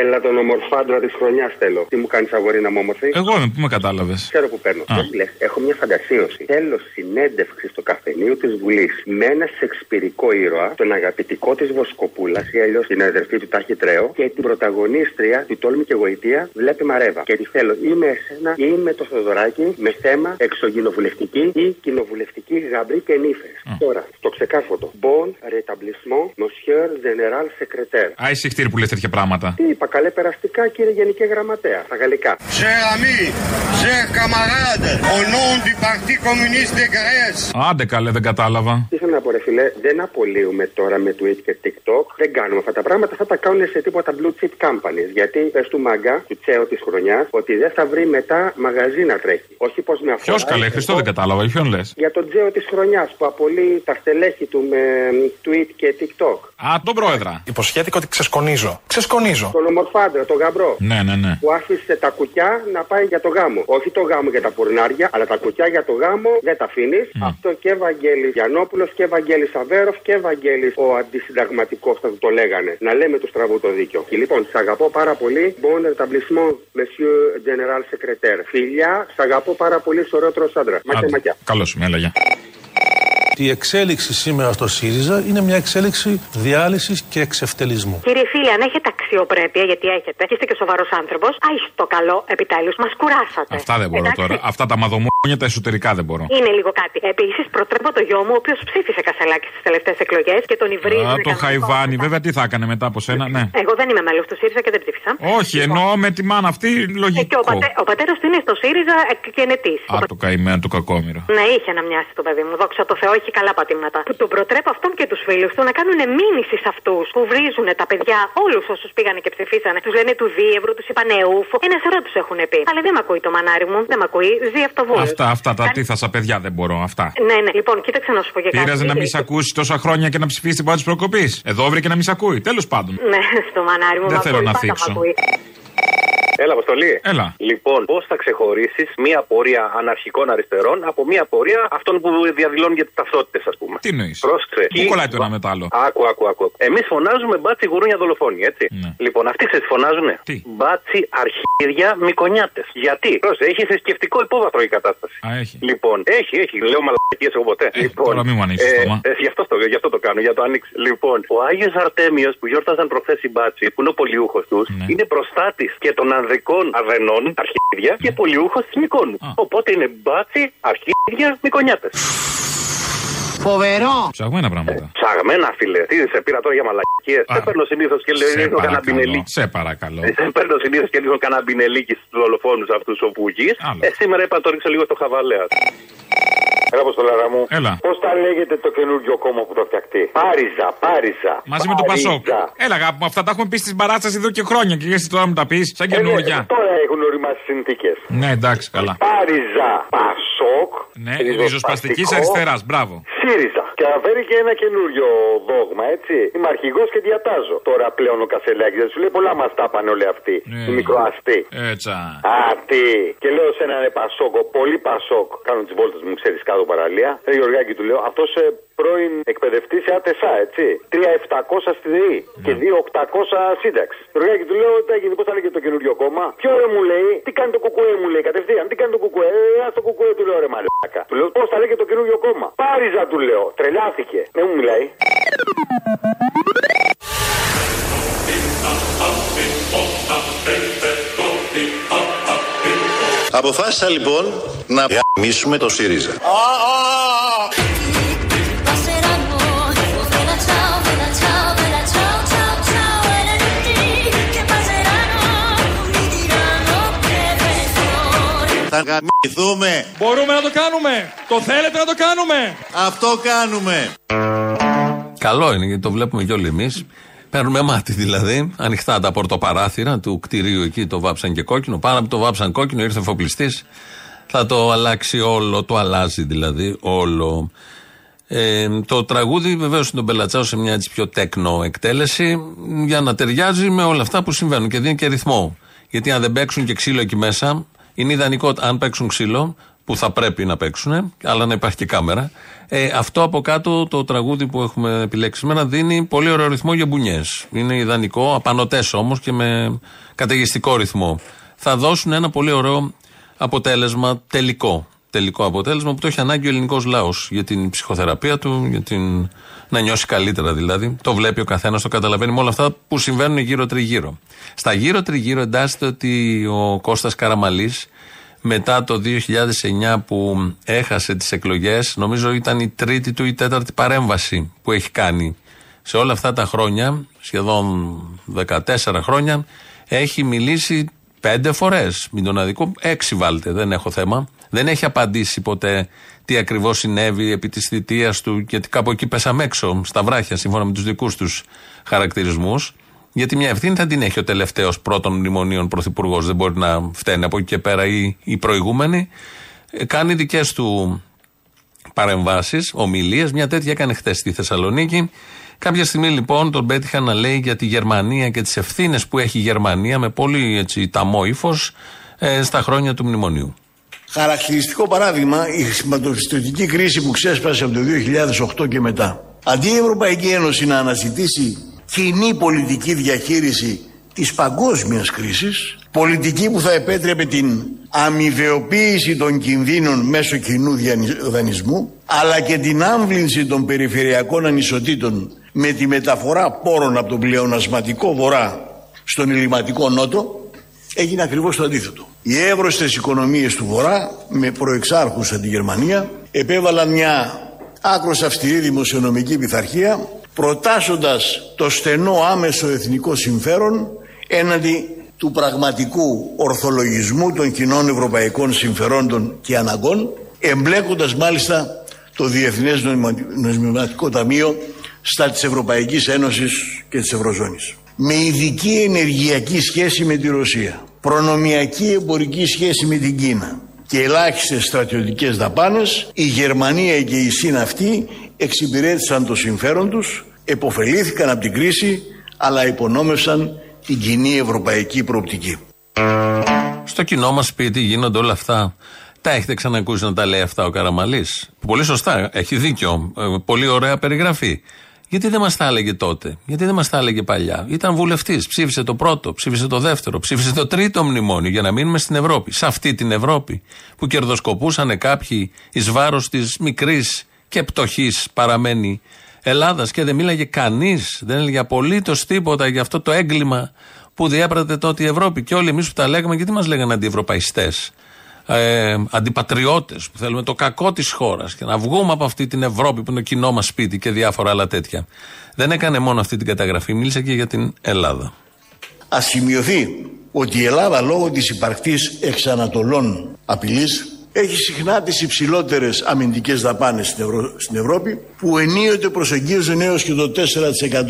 Έλα τον ομορφάντρα της χρονιάς θέλω. Τι μου κάνεις αγόρι να μου όμορφη. Εγώ είμαι, πού με κατάλαβες; Ξέρω που παίρνω. Α. Δεν λες, έχω μια φαντασίωση. Θέλω συνέντευξη στο καφενείο της Βουλής με ένα σεξπυρικό ήρωα, τον αγαπητικό της Βοσκοπούλας ή αλλιώς την αδερφή του Τάχη Τρέο και την πρωταγωνίστρια του Τόλμη και Γοητεία βλέπει Μαρέβα. Και τη θέλω ή με εσένα ή με το Θοδωράκι με θέμα εξωγεινοβουλευτική ή κοινοβουλευτική γαμπρή και νύφες. Τώρα, το ξεκάρφωτο. Bon rétablissement, monsieur général secrétaire. Α, εσύ χτύρι που λες τέτοια πράγματα. Τι είπα, καλέ περαστικά κύριε Γενική Γραμματέα, στα γαλλικά. Cher ami, cher camarade, au nom du Parti communiste de Grèce. Άντε καλέ, δεν κατάλαβα. Τι θέλω να πω, ρε φιλέ, δεν απολύουμε τώρα με Twitch και TikTok. Δεν κάνουμε αυτά τα πράγματα. Θα τα κάνουν σε τίποτα blue chip companies. Γιατί πες του μάγκα, του τσέο της χρονιάς, ότι δεν θα βρει μετά μαγαζί να τρέχει. Όχι πως με αφορά. Ποιος καλέ, Χριστό δεν κατάλαβα, για ποιον λες; Για τον τσέο της χρονιάς που απολύει τα στελέχη του με Twitch και TikTok. Α, τον πρόεδρα. Υποσχέθηκα ότι ξεσκονίζω. Ξεσκονίζω. Τον ομορφάντρα, τον γαμπρό. Ναι, ναι, ναι. Που άφησε τα κουκιά να πάει για το γάμο. Όχι το γάμο για τα πουρνάρια, αλλά τα κουκιά για το γάμο δεν τα αφήνει. Αυτό και Βαγγέλη Γιανόπουλο και Βαγγέλη Αβέροφ και Βαγγέλη ο αντισυνταγματικός θα του το λέγανε. Να λέμε του στραβού το δίκιο. Και λοιπόν, σ' αγαπώ πάρα πολύ. Bon rétablissement, monsieur general secrétaire. Φιλιά, σ' αγαπώ πάρα πολύ, σωρότερο άντρα. Μακιά, μακιά. Καλώς με έλαγε. Η εξέλιξη σήμερα στο ΣΥΡΙΖΑ είναι μια εξέλιξη διάλυσης και εξευτελισμού. Κύριε φίλε, αν έχετε αξιοπρέπεια, γιατί έχετε, και είστε και σοβαρός άνθρωπος, άι το καλό, επιτέλους, μας κουράσατε. Αυτά δεν μπορώ Εντάξει. τώρα. Αυτά τα μαδομούνια τα εσωτερικά δεν μπορώ. Είναι λίγο κάτι. Επίσης, προτρέπω το γιο μου, ο οποίος ψήφισε κασελάκι στις τελευταίες εκλογές και τον υβρίζουν. Α, το Χαϊβάνι, βέβαια τι θα έκανε μετά από σένα, ναι. Εγώ δεν είμαι μέλος του ΣΥΡΙΖΑ και δεν ψήφισα. Όχι, εννοώ με τη μάνα αυτή Ε, Και ο, λογικό. πατέ, ο πατέρας του είναι στο ΣΥΡΙΖΑ εκκενετή. Α, το καημένο του κακόμοιρο. Ναι, είχε να μοιάσει το παιδί μου. Δόξα τω Θεώ, έχει καλά πατήματα. Που τον προτρέπω αυτόν και τους φίλους του να κάνουν μήνυσης σε αυτούς που βρίζουν τα παιδιά, όλους όσους πήγανε και ψηφίσανε. Τους λένε του Δίευρου, τους είπανε ούφο. Ένας σωρό τους έχουν πει. Αλλά δεν με ακούει το μανάρι μου, δεν με ακούει. Ζει αυτοβούλο. Αυτά, αυτά τα τίθασα παιδιά δεν μπορώ. Αυτά. Ναι, ναι. Λοιπόν, κοίταξε να σου πω και κάτι. Πείραζε να μην σε ακούσει τόσα χρόνια και να ψηφίσει την πρώτη προκοπής. Εδώ βρήκε να μην σε ακούει. Τέλος πάντων. Ναι, στο μανάρι μου. Δεν μ' θέλω ακούει, να πάντα μ' θίξω. Ακούει. Έλα, Αποστόλη. Έλα. Λοιπόν, πώς θα ξεχωρίσεις μία πορεία αναρχικών αριστερών από μία πορεία αυτών που διαδηλώνουν για τις ταυτότητες, ας πούμε; Τι εννοείς; Πρόσεξε. Πού κολλάει το ένα με το άλλο. Άκου, άκου, άκου. Εμείς φωνάζουμε μπάτσοι γουρούνια δολοφόνοι, έτσι. Λοιπόν, αυτοί ξέρεις τι φωνάζουνε; Τι; Μπάτσοι αρχίδια μυκονιάτες. Γιατί; Πρόσεξε, έχει θρησκευτικό υπόβαθρο η κατάσταση. Α, έχει. Λοιπόν, έχει, έχει. Λέω μαλακίες εγώ ποτέ. λοιπόν, τώρα μη μου ανοίξεις το στόμα. ε, γι, αυτό το, γι' αυτό το κάνω, για το ανοίξει. Λοιπόν, ο Άγιος Αρτέμιος που γιόρταζαν προχθές οι μπάτσοι, που είναι ο πολιούχος τους, Ναι. είναι προστάτης και των ανδρικών αδενών, αρχίδια, και πολιούχο τη Μυκόνου. Οπότε είναι μπάτσοι, αρχίδια, μυκονιάτες. Φοβερό. Ψαγμένα πράγματα. Ψαγμένα, φίλε. Τι σε πήρα τώρα για μαλακίες. Δεν παίρνω συνήθως και λέω Σε ρίχνω κανένα παρακαλώ. μπινελίκι. Σε παρακαλώ. Δεν παίρνω συνήθως και ρίχνω κανένα μπινελίκι στους δολοφόνους αυτούς ο Πουγή. Ε, σήμερα είπα να το ρίξω λίγο στο χαβαλέ. Έλα, Αποστολάρα μου. Έλα. Πώς τα λέγεται το καινούργιο κόμμα που το φτιαχτεί; Πάριζα, Πάριζα. Μαζί με το Πασόκ. Έλα, αγάπη μου, αυτά τα έχουμε πει στην παράσταση εδώ και χρόνια και εσύ τώρα μου τα πεις σαν καινούργια. Ε, τώρα έχουν οριμάσει συνθήκες. Ναι, εντάξει, καλά. Πάριζα, Πασόκ. Ναι, ριζοσπαστικής αριστεράς, μπράβο. ΣΥΡΙΖΑ. Και αναφέρει και ένα καινούριο δόγμα, έτσι. Είμαι αρχηγός και διατάζω. Τώρα πλέον ο Κασελάκης δεν σου λέει πολλά μας τα πάνε όλοι αυτοί. Ναι. Οι μικροαστοί. Έτσι. Α, τι. Και λέω σε έναν Πασόκο, πολύ Πασόκ, κάνω τις βόλτες μου, ξέρεις κάτω παραλία. Ε, Γεωργάκη του λέω, αυτός ε, πρώην εκπαιδευτής σε ΑΤΕΣΑ, έτσι. 3.700 στη ΔΕΗ και 2.800 σύνταξη. Γεωργάκη του λέω, τι έγινε, πώς θα λέγεται το καινούριο κόμμα. Ποιο ρε μου λέει, τι κάνει το κουκουέ μου λέει, κατευθείαν, τι κάνει το κουκουέ. Ε, ας το κουκουέ του λέω, ρε μαλάκα. Του λέω, πώς θα λέγεται το καινούριο κόμμα. Πάριζα του λέω, τρελάθηκε. Δεν μου μιλάει. Αποφάσισα λοιπόν να γαμίσουμε το ΣΥΡΙΖΑ. Γαμηθούμε. Μπορούμε να το κάνουμε. Το θέλετε να το κάνουμε. Αυτό κάνουμε. Καλό είναι γιατί το βλέπουμε κι όλοι εμείς. Παίρνουμε μάτι δηλαδή. Ανοιχτά τα πορτοπαράθυρα του κτηρίου εκεί το βάψαν και κόκκινο. Πάνω από το βάψαν κόκκινο ήρθε εφοπλιστή. Θα το αλλάξει όλο. Το αλλάζει δηλαδή όλο. Ε, το τραγούδι βεβαίως είναι τον Πελατσάο σε μια έτσι πιο τέκνο εκτέλεση για να ταιριάζει με όλα αυτά που συμβαίνουν και δίνει και ρυθμό. Γιατί αν δεν παίξουν και ξύλο εκεί μέσα, είναι ιδανικό αν παίξουν ξύλο που θα πρέπει να παίξουν, αλλά να υπάρχει και κάμερα. Ε, αυτό από κάτω το τραγούδι που έχουμε επιλέξει σήμερα δίνει πολύ ωραίο ρυθμό για μπουνιές. Είναι ιδανικό, απανοτές όμως και με καταιγιστικό ρυθμό. Θα δώσουν ένα πολύ ωραίο αποτέλεσμα τελικό. Τελικό αποτέλεσμα που το έχει ανάγκη ο ελληνικός λαός για την ψυχοθεραπεία του, για την... να νιώσει καλύτερα δηλαδή. Το βλέπει ο καθένας, το καταλαβαίνει με όλα αυτά που συμβαίνουν γύρω-τριγύρω. Στα γύρω-τριγύρω εντάσσεται ότι ο Κώστας Καραμαλής μετά το 2009 που έχασε τις εκλογές νομίζω ήταν η τρίτη του ή τέταρτη παρέμβαση που έχει κάνει σε όλα αυτά τα χρόνια σχεδόν 14 χρόνια έχει μιλήσει πέντε φορές μην τον αδικό, έξι βάλτε δεν έχω θέμα δεν έχει απαντήσει ποτέ τι ακριβώς συνέβη επί της θητείας του γιατί κάπου εκεί πέσαμε έξω στα βράχια σύμφωνα με τους δικούς τους χαρακτηρισμούς γιατί μια ευθύνη θα την έχει ο τελευταίος πρώτων μνημονίων πρωθυπουργός. Δεν μπορεί να φταίνει από εκεί και πέρα ή οι προηγούμενοι. Ε, κάνει δικές του παρεμβάσεις, ομιλίες. Μια τέτοια έκανε χθες στη Θεσσαλονίκη. Κάποια στιγμή λοιπόν τον πέτυχα να λέει για τη Γερμανία και τις ευθύνες που έχει η Γερμανία με πολύ έτσι, ταμό ύφος ε, στα χρόνια του μνημονίου. Χαρακτηριστικό παράδειγμα η χρηματοπιστωτική κρίση που ξέσπασε από το 2008 και μετά. Αντί η Ευρωπαϊκή Ένωση να αναζητήσει κοινή πολιτική διαχείριση της παγκόσμιας κρίσης, πολιτική που θα επέτρεπε την αμοιβεοποίηση των κινδύνων μέσω κοινού δανεισμού, αλλά και την άμβλυνση των περιφερειακών ανισοτήτων με τη μεταφορά πόρων από τον πλεονασματικό βορρά στον ελληματικό νότο, έγινε ακριβώς το αντίθετο. Οι εύρωστες οικονομίες του βορρά, με προεξάρχουσα τη Γερμανία, επέβαλαν μια άκρος αυστηρή δημοσιονομική πειθαρχία προτάσσοντας το στενό άμεσο εθνικό συμφέρον έναντι του πραγματικού ορθολογισμού των κοινών ευρωπαϊκών συμφερόντων και αναγκών εμπλέκοντας μάλιστα το Διεθνές Νομισματικό Ταμείο στα της Ευρωπαϊκής Ένωσης και της Ευρωζώνης. Με ειδική ενεργειακή σχέση με τη Ρωσία, προνομιακή εμπορική σχέση με την Κίνα και ελάχιστες στρατιωτικές δαπάνες, η Γερμανία και η ΣΥΝ εξυπηρέτησαν το συμφέρον τους, εποφελήθηκαν από την κρίση, αλλά υπονόμευσαν την κοινή ευρωπαϊκή προοπτική. Στο κοινό μας σπίτι γίνονται όλα αυτά. Τα έχετε ξανακούσει να τα λέει αυτά ο Καραμαλής. Πολύ σωστά, έχει δίκιο. Ε, πολύ ωραία περιγραφή. Γιατί δεν μας τα έλεγε τότε, γιατί δεν μας τα έλεγε παλιά; Ήταν βουλευτής, ψήφισε το πρώτο, ψήφισε το δεύτερο, ψήφισε το τρίτο μνημόνιο για να μείνουμε στην Ευρώπη. Σε αυτή την Ευρώπη που κερδοσκοπούσαν κάποιοι εις βάρος της μικρής και πτωχής παραμένη Ελλάδας και δεν μίλαγε κανείς, δεν έλεγε απολύτως τίποτα για αυτό το έγκλημα που διέπρατε τότε η Ευρώπη. Και όλοι εμείς που τα λέγαμε, γιατί μας λέγανε αντιευρωπαϊστές, ε, αντιπατριώτες που θέλουμε το κακό της χώρας και να βγούμε από αυτή την Ευρώπη που είναι το κοινό μας σπίτι και διάφορα άλλα τέτοια. Δεν έκανε μόνο αυτή την καταγραφή, μίλησε και για την Ελλάδα. Α σημειωθεί ότι η Ελλάδα λόγω της υπαρκτής εξανατολών απειλής έχει συχνά τις υψηλότερες αμυντικές δαπάνες στην, στην Ευρώπη που ενίοτε προσεγγίζουν έως και το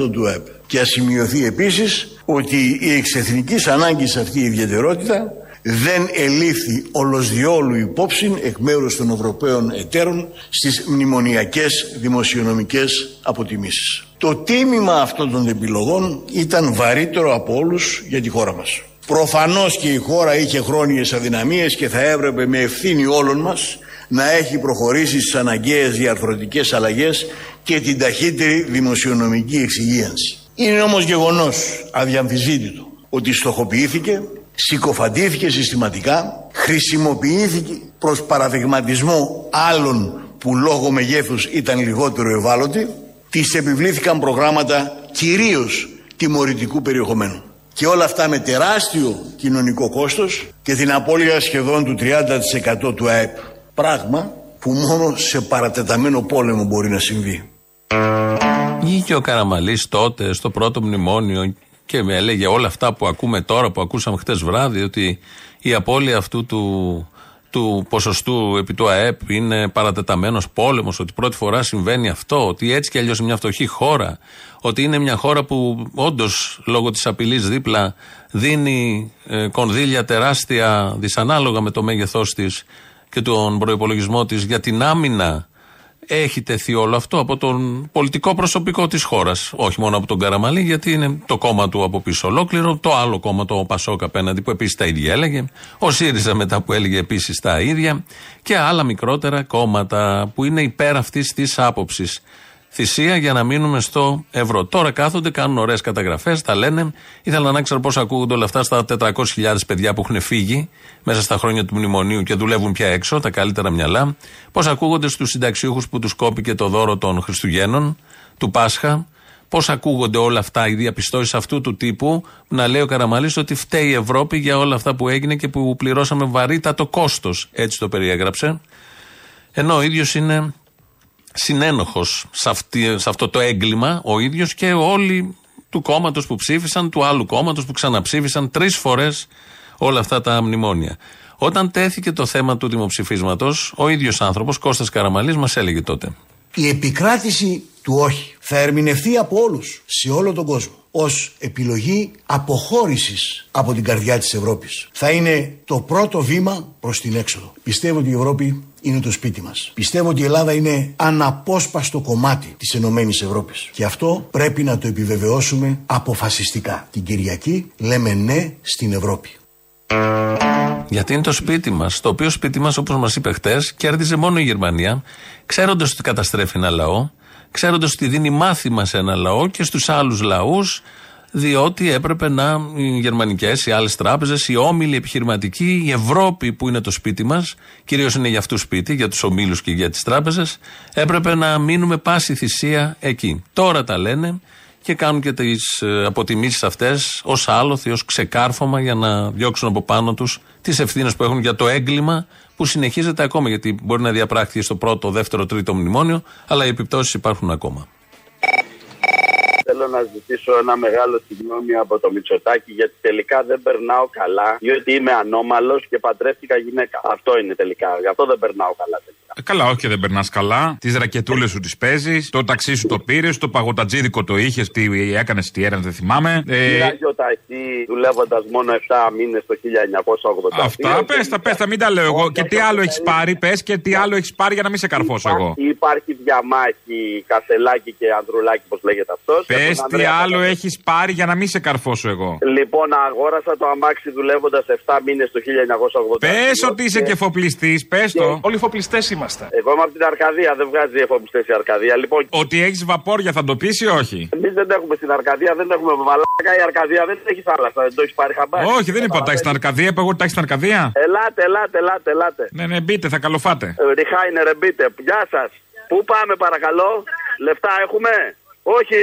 4% του ΕΠ. Και ας σημειωθεί επίσης ότι η εξεθνικής ανάγκης αυτή η ιδιαιτερότητα δεν ελήφθη ολοσδιόλου υπόψη εκ μέρους των Ευρωπαίων εταίρων στις μνημονιακές δημοσιονομικές αποτιμήσεις. Το τίμημα αυτών των επιλογών ήταν βαρύτερο από όλους για τη χώρα μας. Προφανώς και η χώρα είχε χρόνιες αδυναμίες και θα έπρεπε με ευθύνη όλων μας να έχει προχωρήσει στις αναγκαίες διαρθρωτικές αλλαγές και την ταχύτερη δημοσιονομική εξυγίανση. Είναι όμως γεγονός αδιαμφισβήτητο ότι στοχοποιήθηκε, συκοφαντήθηκε συστηματικά, χρησιμοποιήθηκε προς παραδειγματισμό άλλων που λόγω μεγέθους ήταν λιγότερο ευάλωτοι, τις επιβλήθηκαν προγράμματα κυρίως τιμωρητικού περιεχομένου. Και όλα αυτά με τεράστιο κοινωνικό κόστος και την απώλεια σχεδόν του 30% του ΑΕΠ. Πράγμα που μόνο σε παρατεταμένο πόλεμο μπορεί να συμβεί. Βγήκε ο Καραμαλής τότε στο πρώτο μνημόνιο και με έλεγε όλα αυτά που ακούμε τώρα, που ακούσαμε χτες βράδυ, ότι η απώλεια αυτού του του ποσοστού επί του ΑΕΠ είναι παρατεταμένος πόλεμος, ότι πρώτη φορά συμβαίνει αυτό, ότι έτσι κι αλλιώς είναι μια φτωχή χώρα, ότι είναι μια χώρα που όντως λόγω της απειλής δίπλα δίνει ε, κονδύλια τεράστια δυσανάλογα με το μέγεθός της και τον προπολογισμό της για την άμυνα έχει τεθεί όλο αυτό από τον πολιτικό προσωπικό της χώρας. Όχι μόνο από τον Καραμαλή, γιατί είναι το κόμμα του από πίσω ολόκληρο. Το άλλο κόμμα, το Πασόκ απέναντι, που επίσης τα ίδια έλεγε. Ο ΣΥΡΙΖΑ μετά που έλεγε επίσης τα ίδια. Και άλλα μικρότερα κόμματα που είναι υπέρ αυτής της άποψης. Θυσία για να μείνουμε στο ευρώ. Τώρα κάθονται, κάνουν ωραίες καταγραφές, τα λένε. Ήθελα να ξέρω πώς ακούγονται όλα αυτά στα 400.000 παιδιά που έχουν φύγει μέσα στα χρόνια του μνημονίου και δουλεύουν πια έξω, τα καλύτερα μυαλά. Πώς ακούγονται στους συνταξιούχους που τους κόπηκε το δώρο των Χριστουγέννων, του Πάσχα. Πώς ακούγονται όλα αυτά οι διαπιστώσεις αυτού του τύπου, να λέει ο Καραμαλής ότι φταίει η Ευρώπη για όλα αυτά που έγινε και που πληρώσαμε βαρύτατο κόστος. Έτσι το περιέγραψε. Ενώ ο ίδιος είναι συνένοχος σε, αυτή- σε αυτό το έγκλημα ο ίδιος και όλοι του κόμματος που ψήφισαν, του άλλου κόμματος που ξαναψήφισαν τρεις φορές όλα αυτά τα μνημόνια. Όταν τέθηκε το θέμα του δημοψηφίσματος, ο ίδιος άνθρωπος, Κώστας Καραμαλής, μας έλεγε τότε. Η επικράτηση του όχι θα ερμηνευτεί από όλους σε όλο τον κόσμο ως επιλογή αποχώρησης από την καρδιά της Ευρώπης. Θα είναι το πρώτο βήμα προς την έξοδο. Πιστεύω ότι η Ευρώπη είναι το σπίτι μας. Πιστεύω ότι η Ελλάδα είναι αναπόσπαστο κομμάτι της Ενωμένης Ευρώπης. Και αυτό πρέπει να το επιβεβαιώσουμε αποφασιστικά. Την Κυριακή λέμε ναι στην Ευρώπη. Γιατί είναι το σπίτι μας. Το οποίο σπίτι μας, όπως μας είπε χτες, κέρδιζε μόνο η Γερμανία, ξέροντας ότι καταστρέφει ένα λαό, ξέροντας ότι δίνει μάθημα σε ένα λαό και στους άλλους λαούς, διότι έπρεπε να οι γερμανικές, οι άλλες τράπεζες, οι όμιλοι επιχειρηματικοί, η Ευρώπη που είναι το σπίτι μας, κυρίως είναι για αυτούς σπίτι, για τους ομίλους και για τις τράπεζες, έπρεπε να μείνουμε πάση θυσία εκεί. Τώρα τα λένε και κάνουν και τις αποτιμήσεις αυτές ως άλοθη, ως ξεκάρφωμα για να διώξουν από πάνω τους τις ευθύνες που έχουν για το έγκλημα που συνεχίζεται ακόμα. Γιατί μπορεί να διαπράχθηκε στο πρώτο, δεύτερο, τρίτο μνημόνιο, αλλά οι επιπτώσεις υπάρχουν ακόμα. Θέλω να ζητήσω ένα μεγάλο συγγνώμη από το Μητσοτάκι γιατί τελικά δεν περνάω καλά. Διότι είμαι ανώμαλος και παντρεύτηκα γυναίκα. Αυτό είναι τελικά. Γι' αυτό δεν περνάω καλά τελικά. Ε, Καλά, όχι, δεν περνάς καλά. Τις ρακετούλες σου τις παίζεις, το ταξί σου το πήρες, το παγωτατζίδικο το είχες, τι έκανες, τι έρανε, δεν θυμάμαι. Ε, Πήρα γιοταχή δουλεύοντας μόνο 7 μήνες το 1982. αυτά, πες τα, πες τα, μην τα λέω εγώ. Και τι άλλο έχεις πάρει, πες και τι άλλο έχεις πάρει για να μην σε καρφώσω εγώ. Υπάρχει διαμάχη Κασελάκη και Ανδρουλάκη, πώ λέγεται αυτός. Πες τι άλλο έχεις πάρει για να μην σε καρφώσω εγώ. Λοιπόν, αγόρασα το αμάξι δουλεύοντας 7 μήνες το 1982. Πες ότι είσαι και εφοπλιστής, πες το. Όλοι φοπλιστέ είμαστε. Εγώ είμαι από την Αρκαδία, δεν βγάζει εφοπλιστές η Αρκαδία. Λοιπόν, Ότι έχεις βαπόρια θα το πεις ή όχι; εμείς δεν έχουμε στην Αρκαδία, δεν έχουμε μαλάκα. Η Αρκαδία δεν έχει θάλασσα, δεν το έχεις πάρει χαμπάρι. Όχι, δεν είπα ότι τα έχεις στην Αρκαδία, είπα εγώ ότι τα έχεις στην Αρκαδία. Ελάτε, ελάτε, ελάτε, ελάτε. Ναι, ναι, μπείτε, θα καλοφάτε. Ε, Ριχάινε, ρε, μπείτε. Γεια σας. Πού πάμε, παρακαλώ; Λεφτά έχουμε; Όχι.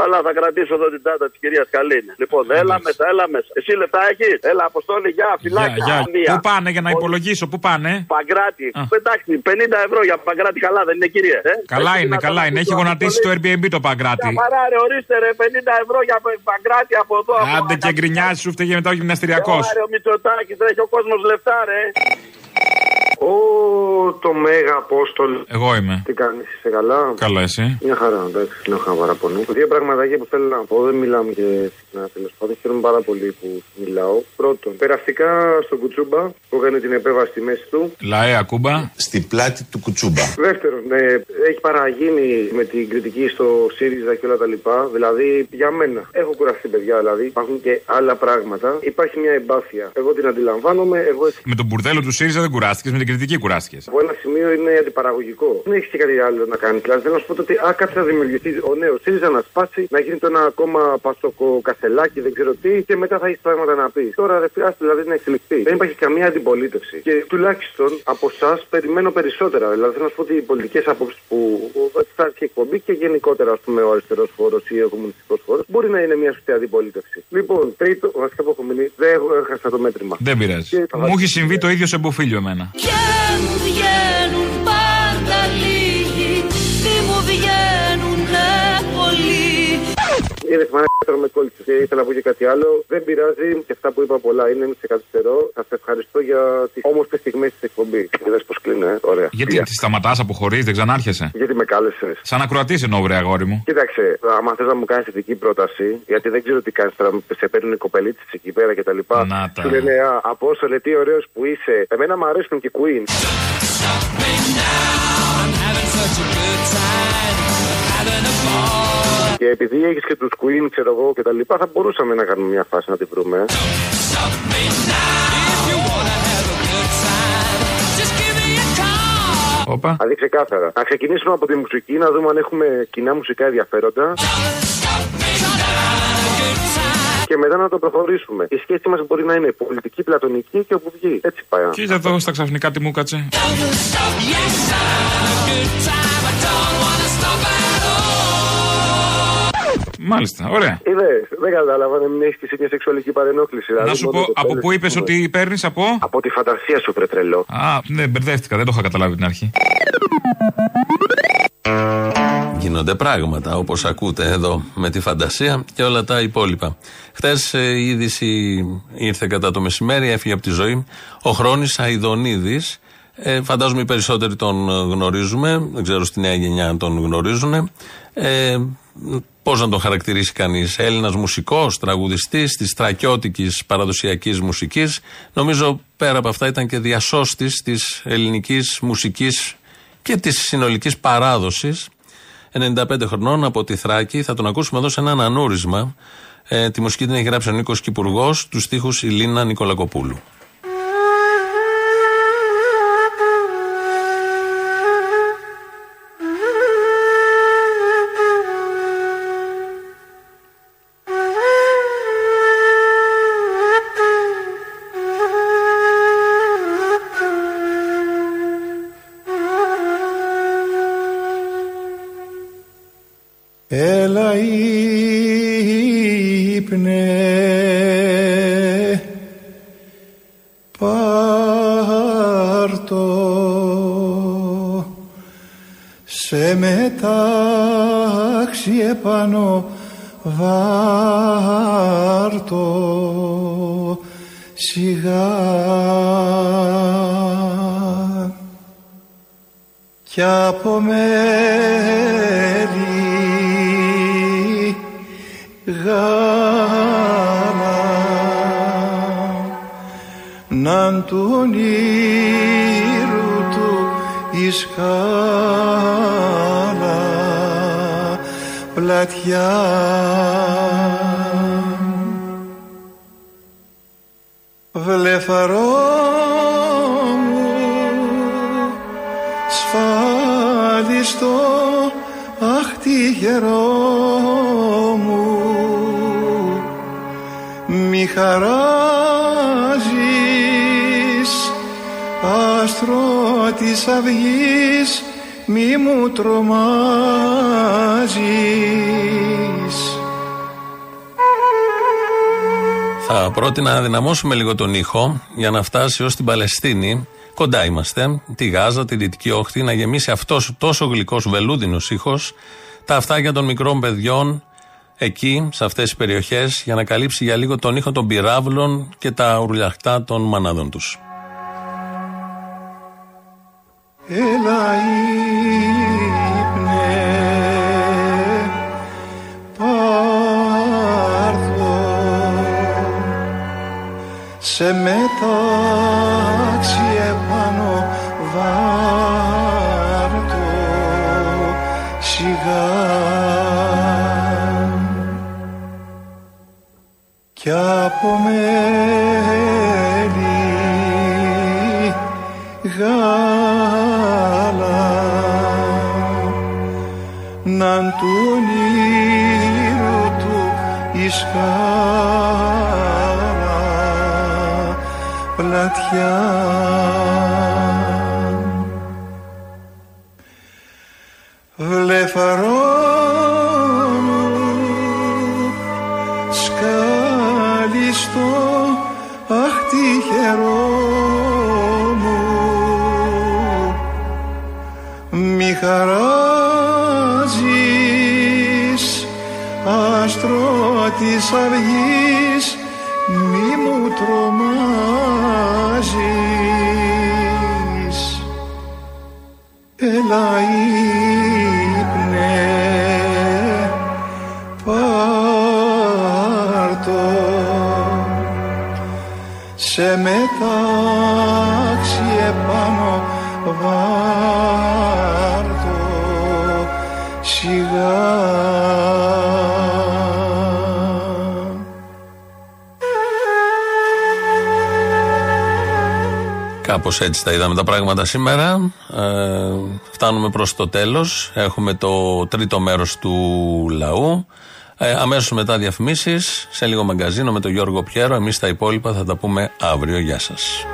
Καλά, θα κρατήσω εδώ την τάτα της κυρίας Καλή. Λοιπόν, έλα μέσα, έλα μέσα. Εσύ λεφτά έχεις; Έλα, αποστόλη, γεια, Γεια, φυλάκια. γεια. Μία. Πού πάνε για να υπολογίσω, πού πάνε; Παγκράτη. Εντάξει, 50 ευρώ για παγκράτη, καλά δεν είναι, κύριε. Ε; Καλά Έχει είναι, να καλά τα είναι. Έχει το γονατίσει το Airbnb το Παγκράτη. Για χαρά, ρε, ορίστε, ρε, 50 ευρώ για παγκράτη από εδώ. από Άντε και γκρινιάζει, σου φταίγε μετά ο γυμναστηριακός. Άρα, ο Μητσοτάκης, τρέχει ο κόσμος λεφτά, ρε. Ω, το Μέγα Απόστολ. Εγώ είμαι. Τι κάνεις, είσαι καλά; Καλά, εσύ; Μια χαρά, εντάξει, δεν έχω παραπονού. Δύο πραγματάκια που θέλω να πω, δεν μιλάμε και συχνά τέλος πάντων. Χαίρομαι πάρα πολύ που μιλάω. Πρώτον, περαστικά στον Κουτσούμπα που έκανε την επέβαση στη μέση του. Λαέ Ακούμπα. Στην πλάτη του Κουτσούμπα. Δεύτερον, ναι, έχει παραγίνει με την κριτική στο ΣΥΡΙΖΑ και όλα τα λοιπά. Δηλαδή, για μένα, έχω κουραστεί, παιδιά, δηλαδή. Υπάρχουν και άλλα πράγματα. Υπάρχει μια εμπάθεια. Εγώ την αντιλαμβάνομαι, εγώ έτσι. Με τον μπουρδέλο του ΣΥΡΙΖΑ δεν κουράστηκες, με την κριτική κουράστηκες. Από ένα σημείο είναι αντιπαραγωγικό. Δεν έχεις και κάτι άλλο να κάνεις. Δηλαδή θέλω να σου πω ότι α, κάτι θα δημιουργηθεί ο νέος ΣΥΡΙΖΑ να σπάσει, να γίνει το ένα ακόμα πασοκο κασελάκι, δεν ξέρω τι, και μετά θα έχεις πράγματα να πεις. Τώρα ρε φιάστε δηλαδή να εξελιχθεί. Δεν υπάρχει καμία αντιπολίτευση. Και τουλάχιστον από εσάς περιμένω περισσότερα. Δηλαδή θέλω να σου πω ότι οι πολιτικές απόψεις που θα έρθει η εκπομπή και γενικότερα ας πούμε ο αριστερός χώρο ή ο κομμουνιστικός χώρο μπορεί να είναι μια σωστή αντιπολίτευση. Λοιπόν, τρίτο, βασικά που έχω μείνει, δεν έχω έχασα το μέτρημα. Δεν πειράζει. Και θα Μου έχει συμβεί το ίδιο σε μποφίλιο εμένα. Και μου βγαίνουν πάντα λίγοι Τι μου βγαίνουνε πολλοί Είδε μάνα με κόλλησε και ήθελα να πω και κάτι άλλο. Δεν πειράζει και αυτά που είπα πολλά είναι, μην σε καθυστερώ. Θα σε ευχαριστώ για τις όμορφες στιγμές της εκπομπής. Είδε πώς κλείνω, ε. Ωραία. Γιατί Φιλιά. τη σταματάς, αποχωρείς, δεν ξανάρχεσαι; Γιατί με κάλεσες. Σαν ακροατής εννοώ, βρε αγόρι μου. Κοίταξε, άμα θες να μου κάνεις θετική πρόταση, γιατί δεν ξέρω τι κάνεις τώρα, σε παίρνουν οι κοπελίτσε εκεί πέρα και τα λοιπά. Να τα. Σου λένε, Α, Απόστολε, τι ωραίος που είσαι. Εμένα μου αρέσουν και Queen. I'm having such a good time, having a ball. Και επειδή έχεις και τους Queen, ξέρω εγώ και τα λοιπά, θα μπορούσαμε να κάνουμε μια φάση να τη βρούμε. ε. Stop me now if you wanna have a good time. Just give me a call. Όπα. Δηλαδή ξεκάθαρα. Να ξεκινήσουμε από τη μουσική, να δούμε αν έχουμε κοινά μουσικά ενδιαφέροντα. Και μετά να το προχωρήσουμε. Η σχέση μας μπορεί να είναι πολιτική, πλατωνική και όπου βγει. Έτσι πάει. Κοίτα εδώ στα ξαφνικά τι μου κάτσε. Μάλιστα, ωραία. Είδε, δεν κατάλαβα να μην έχεις και εσύ μια σεξουαλική παρενόχληση. δηλαδή Να σου μόνο πω, το από θέλεις, πού είπες πούμε. ότι παίρνεις από; Από τη φαντασία σου, βρε τρελό. Α, ναι, μπερδεύτηκα, δεν το είχα καταλάβει την αρχή. Γίνονται πράγματα όπως ακούτε εδώ με τη φαντασία και όλα τα υπόλοιπα. Χθες η είδηση ήρθε κατά το μεσημέρι, έφυγε από τη ζωή. Ο Χρόνης Αϊδονίδης, ε, φαντάζομαι οι περισσότεροι τον γνωρίζουμε, δεν ξέρω στη νέα γενιά αν τον γνωρίζουν. Ε, Πώς να τον χαρακτηρίσει κανείς, Έλληνας μουσικός, τραγουδιστής της στρακιώτικης παραδοσιακής μουσικής. Νομίζω πέρα από αυτά ήταν και διασώστης της ελληνικής μουσικής και της συνολικής παράδοσης. 95 χρονών από τη Θράκη. Θα τον ακούσουμε εδώ σε ένα ανούρισμα. Ε, τη μουσική την έχει γράψει ο Νίκος Κυπουργός, τους στίχους η Λίνα Νικολακοπούλου. Έλα ύπνε πάρτο. Σε μετάξι επάνω βάρτο. Σιγά. Κι από μέλη γάλα ναν του όνειρου του η σκάλα πλατιά. Βλεφαρό μου σφάλιστο αχ τι γερό χαράζεις άστρο της αυγής μη μου τρομάζεις Θα πρότεινα να δυναμώσουμε λίγο τον ήχο για να φτάσει ως την Παλαιστίνη. Κοντά είμαστε, τη Γάζα, τη Δυτική Όχθη, να γεμίσει αυτός ο τόσο γλυκός βελούδινος ήχος τα αυτάκια των μικρών παιδιών εκεί, σε αυτές τις περιοχές, για να καλύψει για λίγο τον ήχο των πυράβλων και τα ουρλιαχτά των μανάδων τους. Έλα ύπνε πάρθω σε μετάξι κι από μέλη γάλα. Ναν του όνειρου του η σκάλα πλατιά. Βλεφαρό της αυγής μη μου τρομάζεις. Έλα ύπνε πάρτο σε μετάξι Κάπως έτσι τα είδαμε τα πράγματα σήμερα. Ε, φτάνουμε προς το τέλος. Έχουμε το τρίτο μέρος του λαού. Ε, Αμέσως μετά διαφημίσεις, σε λίγο μαγκαζίνο με τον Γιώργο Πιέρο. Εμείς τα υπόλοιπα θα τα πούμε αύριο. Γεια σας.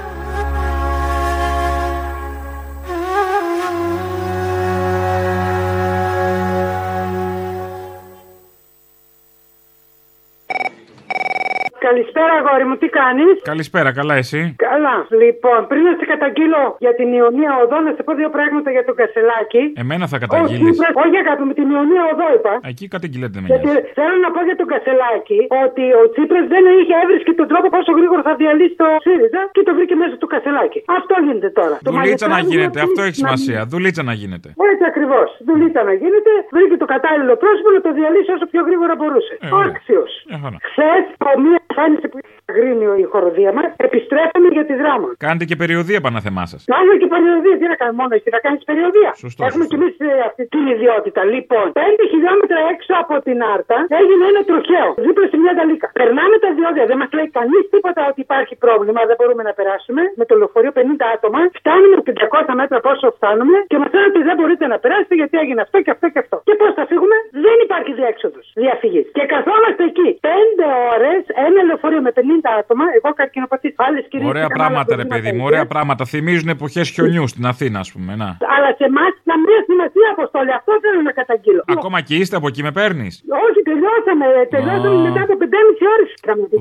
Αγόρι μου, τι κάνεις; Καλησπέρα, καλά εσύ; Καλά. Λοιπόν, πριν να σε καταγγείλω για την Ιωνία Οδό, να σε πω δύο πράγματα για τον Κασελάκη. Εμένα θα Όχι, καταγγείλεις. είπα- όχι αγάπη με την Ιωνία Οδό είπα. Εκεί καταγγείλετε με Γιατί νοιάζει. θέλω να πω για τον Κασελάκη ότι ο Τσίπρας δεν είχε έβρισκε τον τρόπο πόσο γρήγορα θα διαλύσει το ΣΥΡΙΖΑ και το βρήκε μέσα του Κασελάκη. Αυτό γίνεται τώρα. Το Δουλίτσα να μαλλιοτράβημα γίνεται, που- αυτό έχει να- σημασία. Δουλίτσα να γίνεται. Έτσι ακριβώς. Δουλίτσα να γίνεται, βρήκε το κατάλληλο πρόσωπο να το διαλύσει όσο πιο γρήγορα μπορούσε. Ε, Άξιος. Μια χαρά. Χθες, από μια εμφάνιση που ήταν αγρίνιο η χοροδία μας, επιστρέφαμε για τη δράμα. Κάνετε και περιοδία παναθεμά σας. Κάνουμε και περιοδία. Τι να κάνουμε μόνο εσύ, να κάνεις περιοδία. Σωστό, Έχουμε σωστό. κι εμείς αυτή την ιδιότητα. Λοιπόν, 5 χιλιόμετρα έξω από την Άρτα έγινε ένα τροχαίο. Δίπλα σε μια ταλίκα. Περνάμε τα διόδια. Δεν μας λέει κανείς τίποτα ότι υπάρχει πρόβλημα. Δεν μπορούμε να περάσουμε. Με το λεωφορείο 50 άτομα. Φτάνουμε 500 μέτρα πόσο φτάνουμε και μας λένε ότι δεν μπορείτε να περάσετε γιατί έγινε αυτό και αυτό και αυτό. Και πώς θα φύγουμε, δεν υπάρχει διέξοδος διαφυγής. Και καθόμαστε εκεί 5 ώρες, ένα λεωφορείο με 50 άτομα. Εγώ καρκινοπαθή. Άλλες κυρίες. Ωραία πράγματα, ρε παιδί μου, ωραία πράγματα. Θυμίζουν εποχές χιονιού στην Αθήνα, ας πούμε. Να. Αλλά σε εμάς να μην σημασία αποστολή. Αυτό θέλω να καταγγείλω. Ακόμα και είστε από εκεί με παίρνεις; Όχι, τελειώσαμε. Τελειώσαμε Α. μετά από 5,5 ώρες.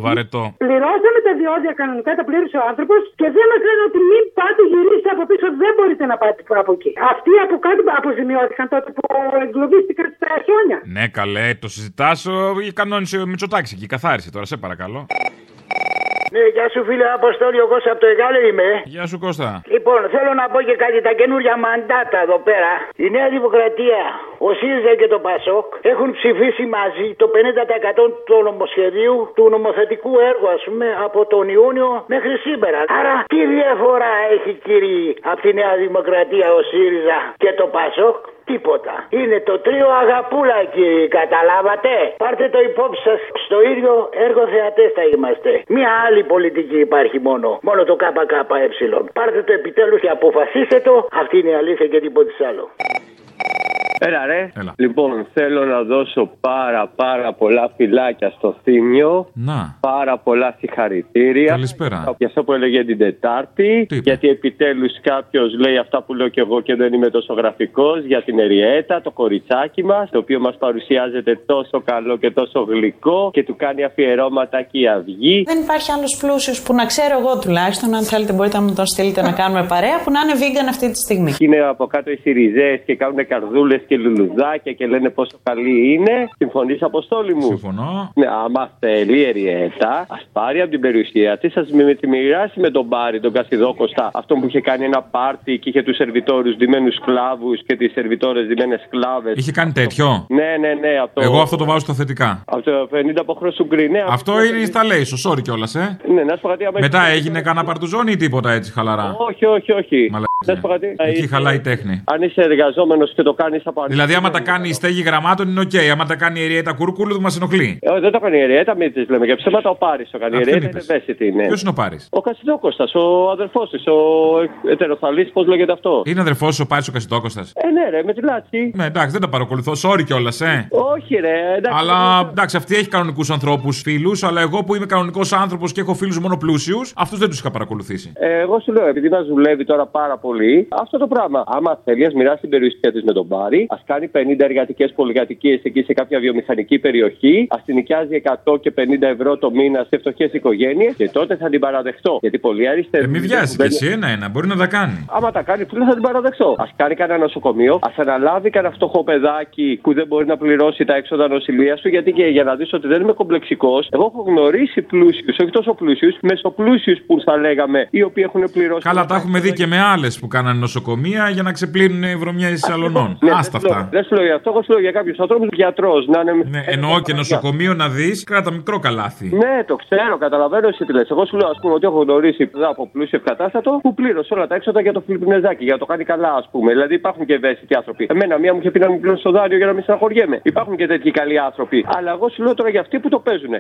Βαρετό. Πληρώσαμε τα διόδια κανονικά, τα πλήρωσε ο άνθρωπος και δεν μα λένε ότι μην πάτε γυρίσετε από πίσω, δεν μπορείτε να πάτε από εκεί. Αυτοί από κάτω αποζημιώθηκαν τότε που εγκλωβίστηκαν στα χιόνια. Ναι, καλέ, το συζητάς. Ή κανόνισε ο Μητσοτάκης εκεί. Καθάρισε τώρα, σε παρακαλώ. Ναι, γεια σου φίλε Αποστόλη, εγώ από το Εγάλε είμαι. Γεια σου Κώστα. Λοιπόν, θέλω να πω και κάτι. Τα καινούργια μαντάτα εδώ πέρα. Η Νέα Δημοκρατία, ο ΣΥΡΙΖΑ και το ΠΑΣΟΚ έχουν ψηφίσει μαζί το 50% του νομοσχεδίου του νομοθετικού έργου, ας πούμε, από τον Ιούνιο μέχρι σήμερα. Άρα, τι διαφορά έχει κύριοι από τη Νέα Δημοκρατία, ο ΣΥΡΙΖΑ και το ΠΑΣΟΚ; Τίποτα. Είναι το τρίο αγαπούλα κύριε, καταλάβατε; Πάρτε το υπόψη σας. Στο ίδιο έργο θεατές θα είμαστε. Μία άλλη πολιτική υπάρχει μόνο. Μόνο το ΚΚΕ. Πάρτε το επιτέλους και αποφασίστε το. Αυτή είναι η αλήθεια και τίποτα άλλο. Έλα ρε. Λοιπόν, θέλω να δώσω πάρα πάρα πολλά φυλάκια στο Θήμιο. Να. Πάρα πολλά συγχαρητήρια. Καλησπέρα. Για αυτό που έλεγε την Τετάρτη. Γιατί επιτέλους κάποιος λέει αυτά που λέω και εγώ και δεν είμαι τόσο γραφικός. Για την Εριέτα, το κοριτσάκι μας, το οποίο μας παρουσιάζεται τόσο καλό και τόσο γλυκό και του κάνει αφιερώματα και η αυγή. Δεν υπάρχει άλλος πλούσιος που να ξέρω εγώ τουλάχιστον. Αν θέλετε, μπορείτε να μου τον στείλετε να κάνουμε παρέα που να είναι vegan αυτή τη στιγμή. Και είναι από κάτω οι Σιριζέ και κάνουν καρδούλες και λουλουδάκια και λένε πόσο καλή είναι. Συμφωνείς, Αποστόλη μου; Συμφωνώ. Ναι, άμα θέλει η Εριέτα, ας πάρει από την περιουσία της, ας με τη μοιράσει με τον Μπάρι, τον Κασιδόκοστα, αυτόν που είχε κάνει ένα πάρτι και είχε τους σερβιτόρους ντυμένους σκλάβους και τις σερβιτόρες ντυμένες σκλάβες. Είχε κάνει τέτοιο; Ναι, ναι, ναι. Από το... Εγώ αυτό το βάζω στα θετικά. Από το 50 από χρόνο γκρι, ναι. Αυτό είναι installation, sorry κιόλας, ε. Ναι, να σου πω κάτι. άμα Μετά έχει- έγινε κανένα παρτουζόνι ή τίποτα έτσι χαλαρά; Όχι, όχι, όχι. Μαλακία. Να σου πω κάτι. Εκεί Ε, χαλάει η τέχνη. Αν είσαι εργαζόμενος και το κάνεις από Δηλαδή, άμα τα κάνει η στέγη γραμμάτων είναι οκ. Άμα τα κάνει η Εριέτα Κούρκουλου, μας ενοχλεί. Ε, δεν το κάνει η Εριέτα, μην τη λέμε για ψέματα. Ο Πάρη το κάνει. Η Αυτήν Εριέτα είναι είπες. ευαίσθητη. Ναι. Ποιος είναι ο Πάρης; Ο Κασιδόκωστα, ο αδερφός της, ο ετεροθαλής, πώς λέγεται αυτό; Είναι αδερφός ο Πάρης ο Κασιδόκωστας; Ε, ναι, ρε, με τη λάτσι. Ναι, εντάξει, δεν τα παρακολουθώ. Sorry κιόλας, ε. Όχι, ρε, εντάξει. Αλλά εντάξει, αυτή έχει κανονικούς ανθρώπους φίλους, αλλά εγώ που είμαι κανονικός άνθρωπος και έχω φίλους μόνο πλούσιους, αυτούς δεν τους είχα παρακολουθήσει. Ε, εγώ σου λέω, επειδή μας δουλεύει τώρα πάρα πολύ, αυτό το πράγμα. Άμα θέλεις, α μοιράσει την περιουσία της με τον Πάρη, ας κάνει 50 εργατικές πολυκατοικίες εκεί σε κάποια βιομηχανική περιοχή, ας την νοικιάζει 100 και 50 ευρώ το μήνα σε φτωχές οικογένειες και τότε θα την παραδεχτώ. Γιατί πολλοί αριστεροί. Ε, μη βιάζει κι εσύ ένα-ένα, μπορεί να τα κάνει. Άμα τα κάνει, φίλε, θα την παραδεχτώ. Α κάνει κανένα νοσοκομείο, ας αναλάβει κανένα φτωχό παιδάκι που δεν μπορεί να πληρώσει τα έξοδα νοσηλεία του, γιατί και για να δεις ότι δεν είμαι κομπλεξικός, εγώ έχω γνωρίσει πλούσιους, όχι τόσο πλούσιους, μεσοπλούσιους που θα λέγαμε, οι οποίοι έχουν πληρώσει. Καλά, τα έχουμε δει και με άλλες που κάνανε νοσοκομεία για να ξεπλύνουν βρωμιέ σαλονών. Ναι, Άστα δεν σου λέω- αυτά. Δεν σου λέω για αυτό, εγώ σου λέω για κάποιους ανθρώπους γιατρός να είναι. Ναι, εννοώ και νοσοκομείο να δεις, κράτα μικρό καλάθι. Ναι, το ξέρω, καταλαβαίνω εσύ τι λες. Εγώ σου λέω, ας πούμε, ότι έχω γνωρίσει από πλούσιο ευκατάστατο που πλήρωσε όλα τα έξοδα για το φιλιππινεζάκι, για να το κάνει καλά, ας πούμε. Δηλαδή υπάρχουν και ευαίσθητοι άνθρωποι. Εμένα μία μου είχε πει να μην πληρώσω το δάριο για να μην στεναχωριέμαι. Υπάρχουν και τέτοιοι καλοί άνθρωποι. Αλλά εγώ σου λέω τώρα για αυτοί που το παίζουν.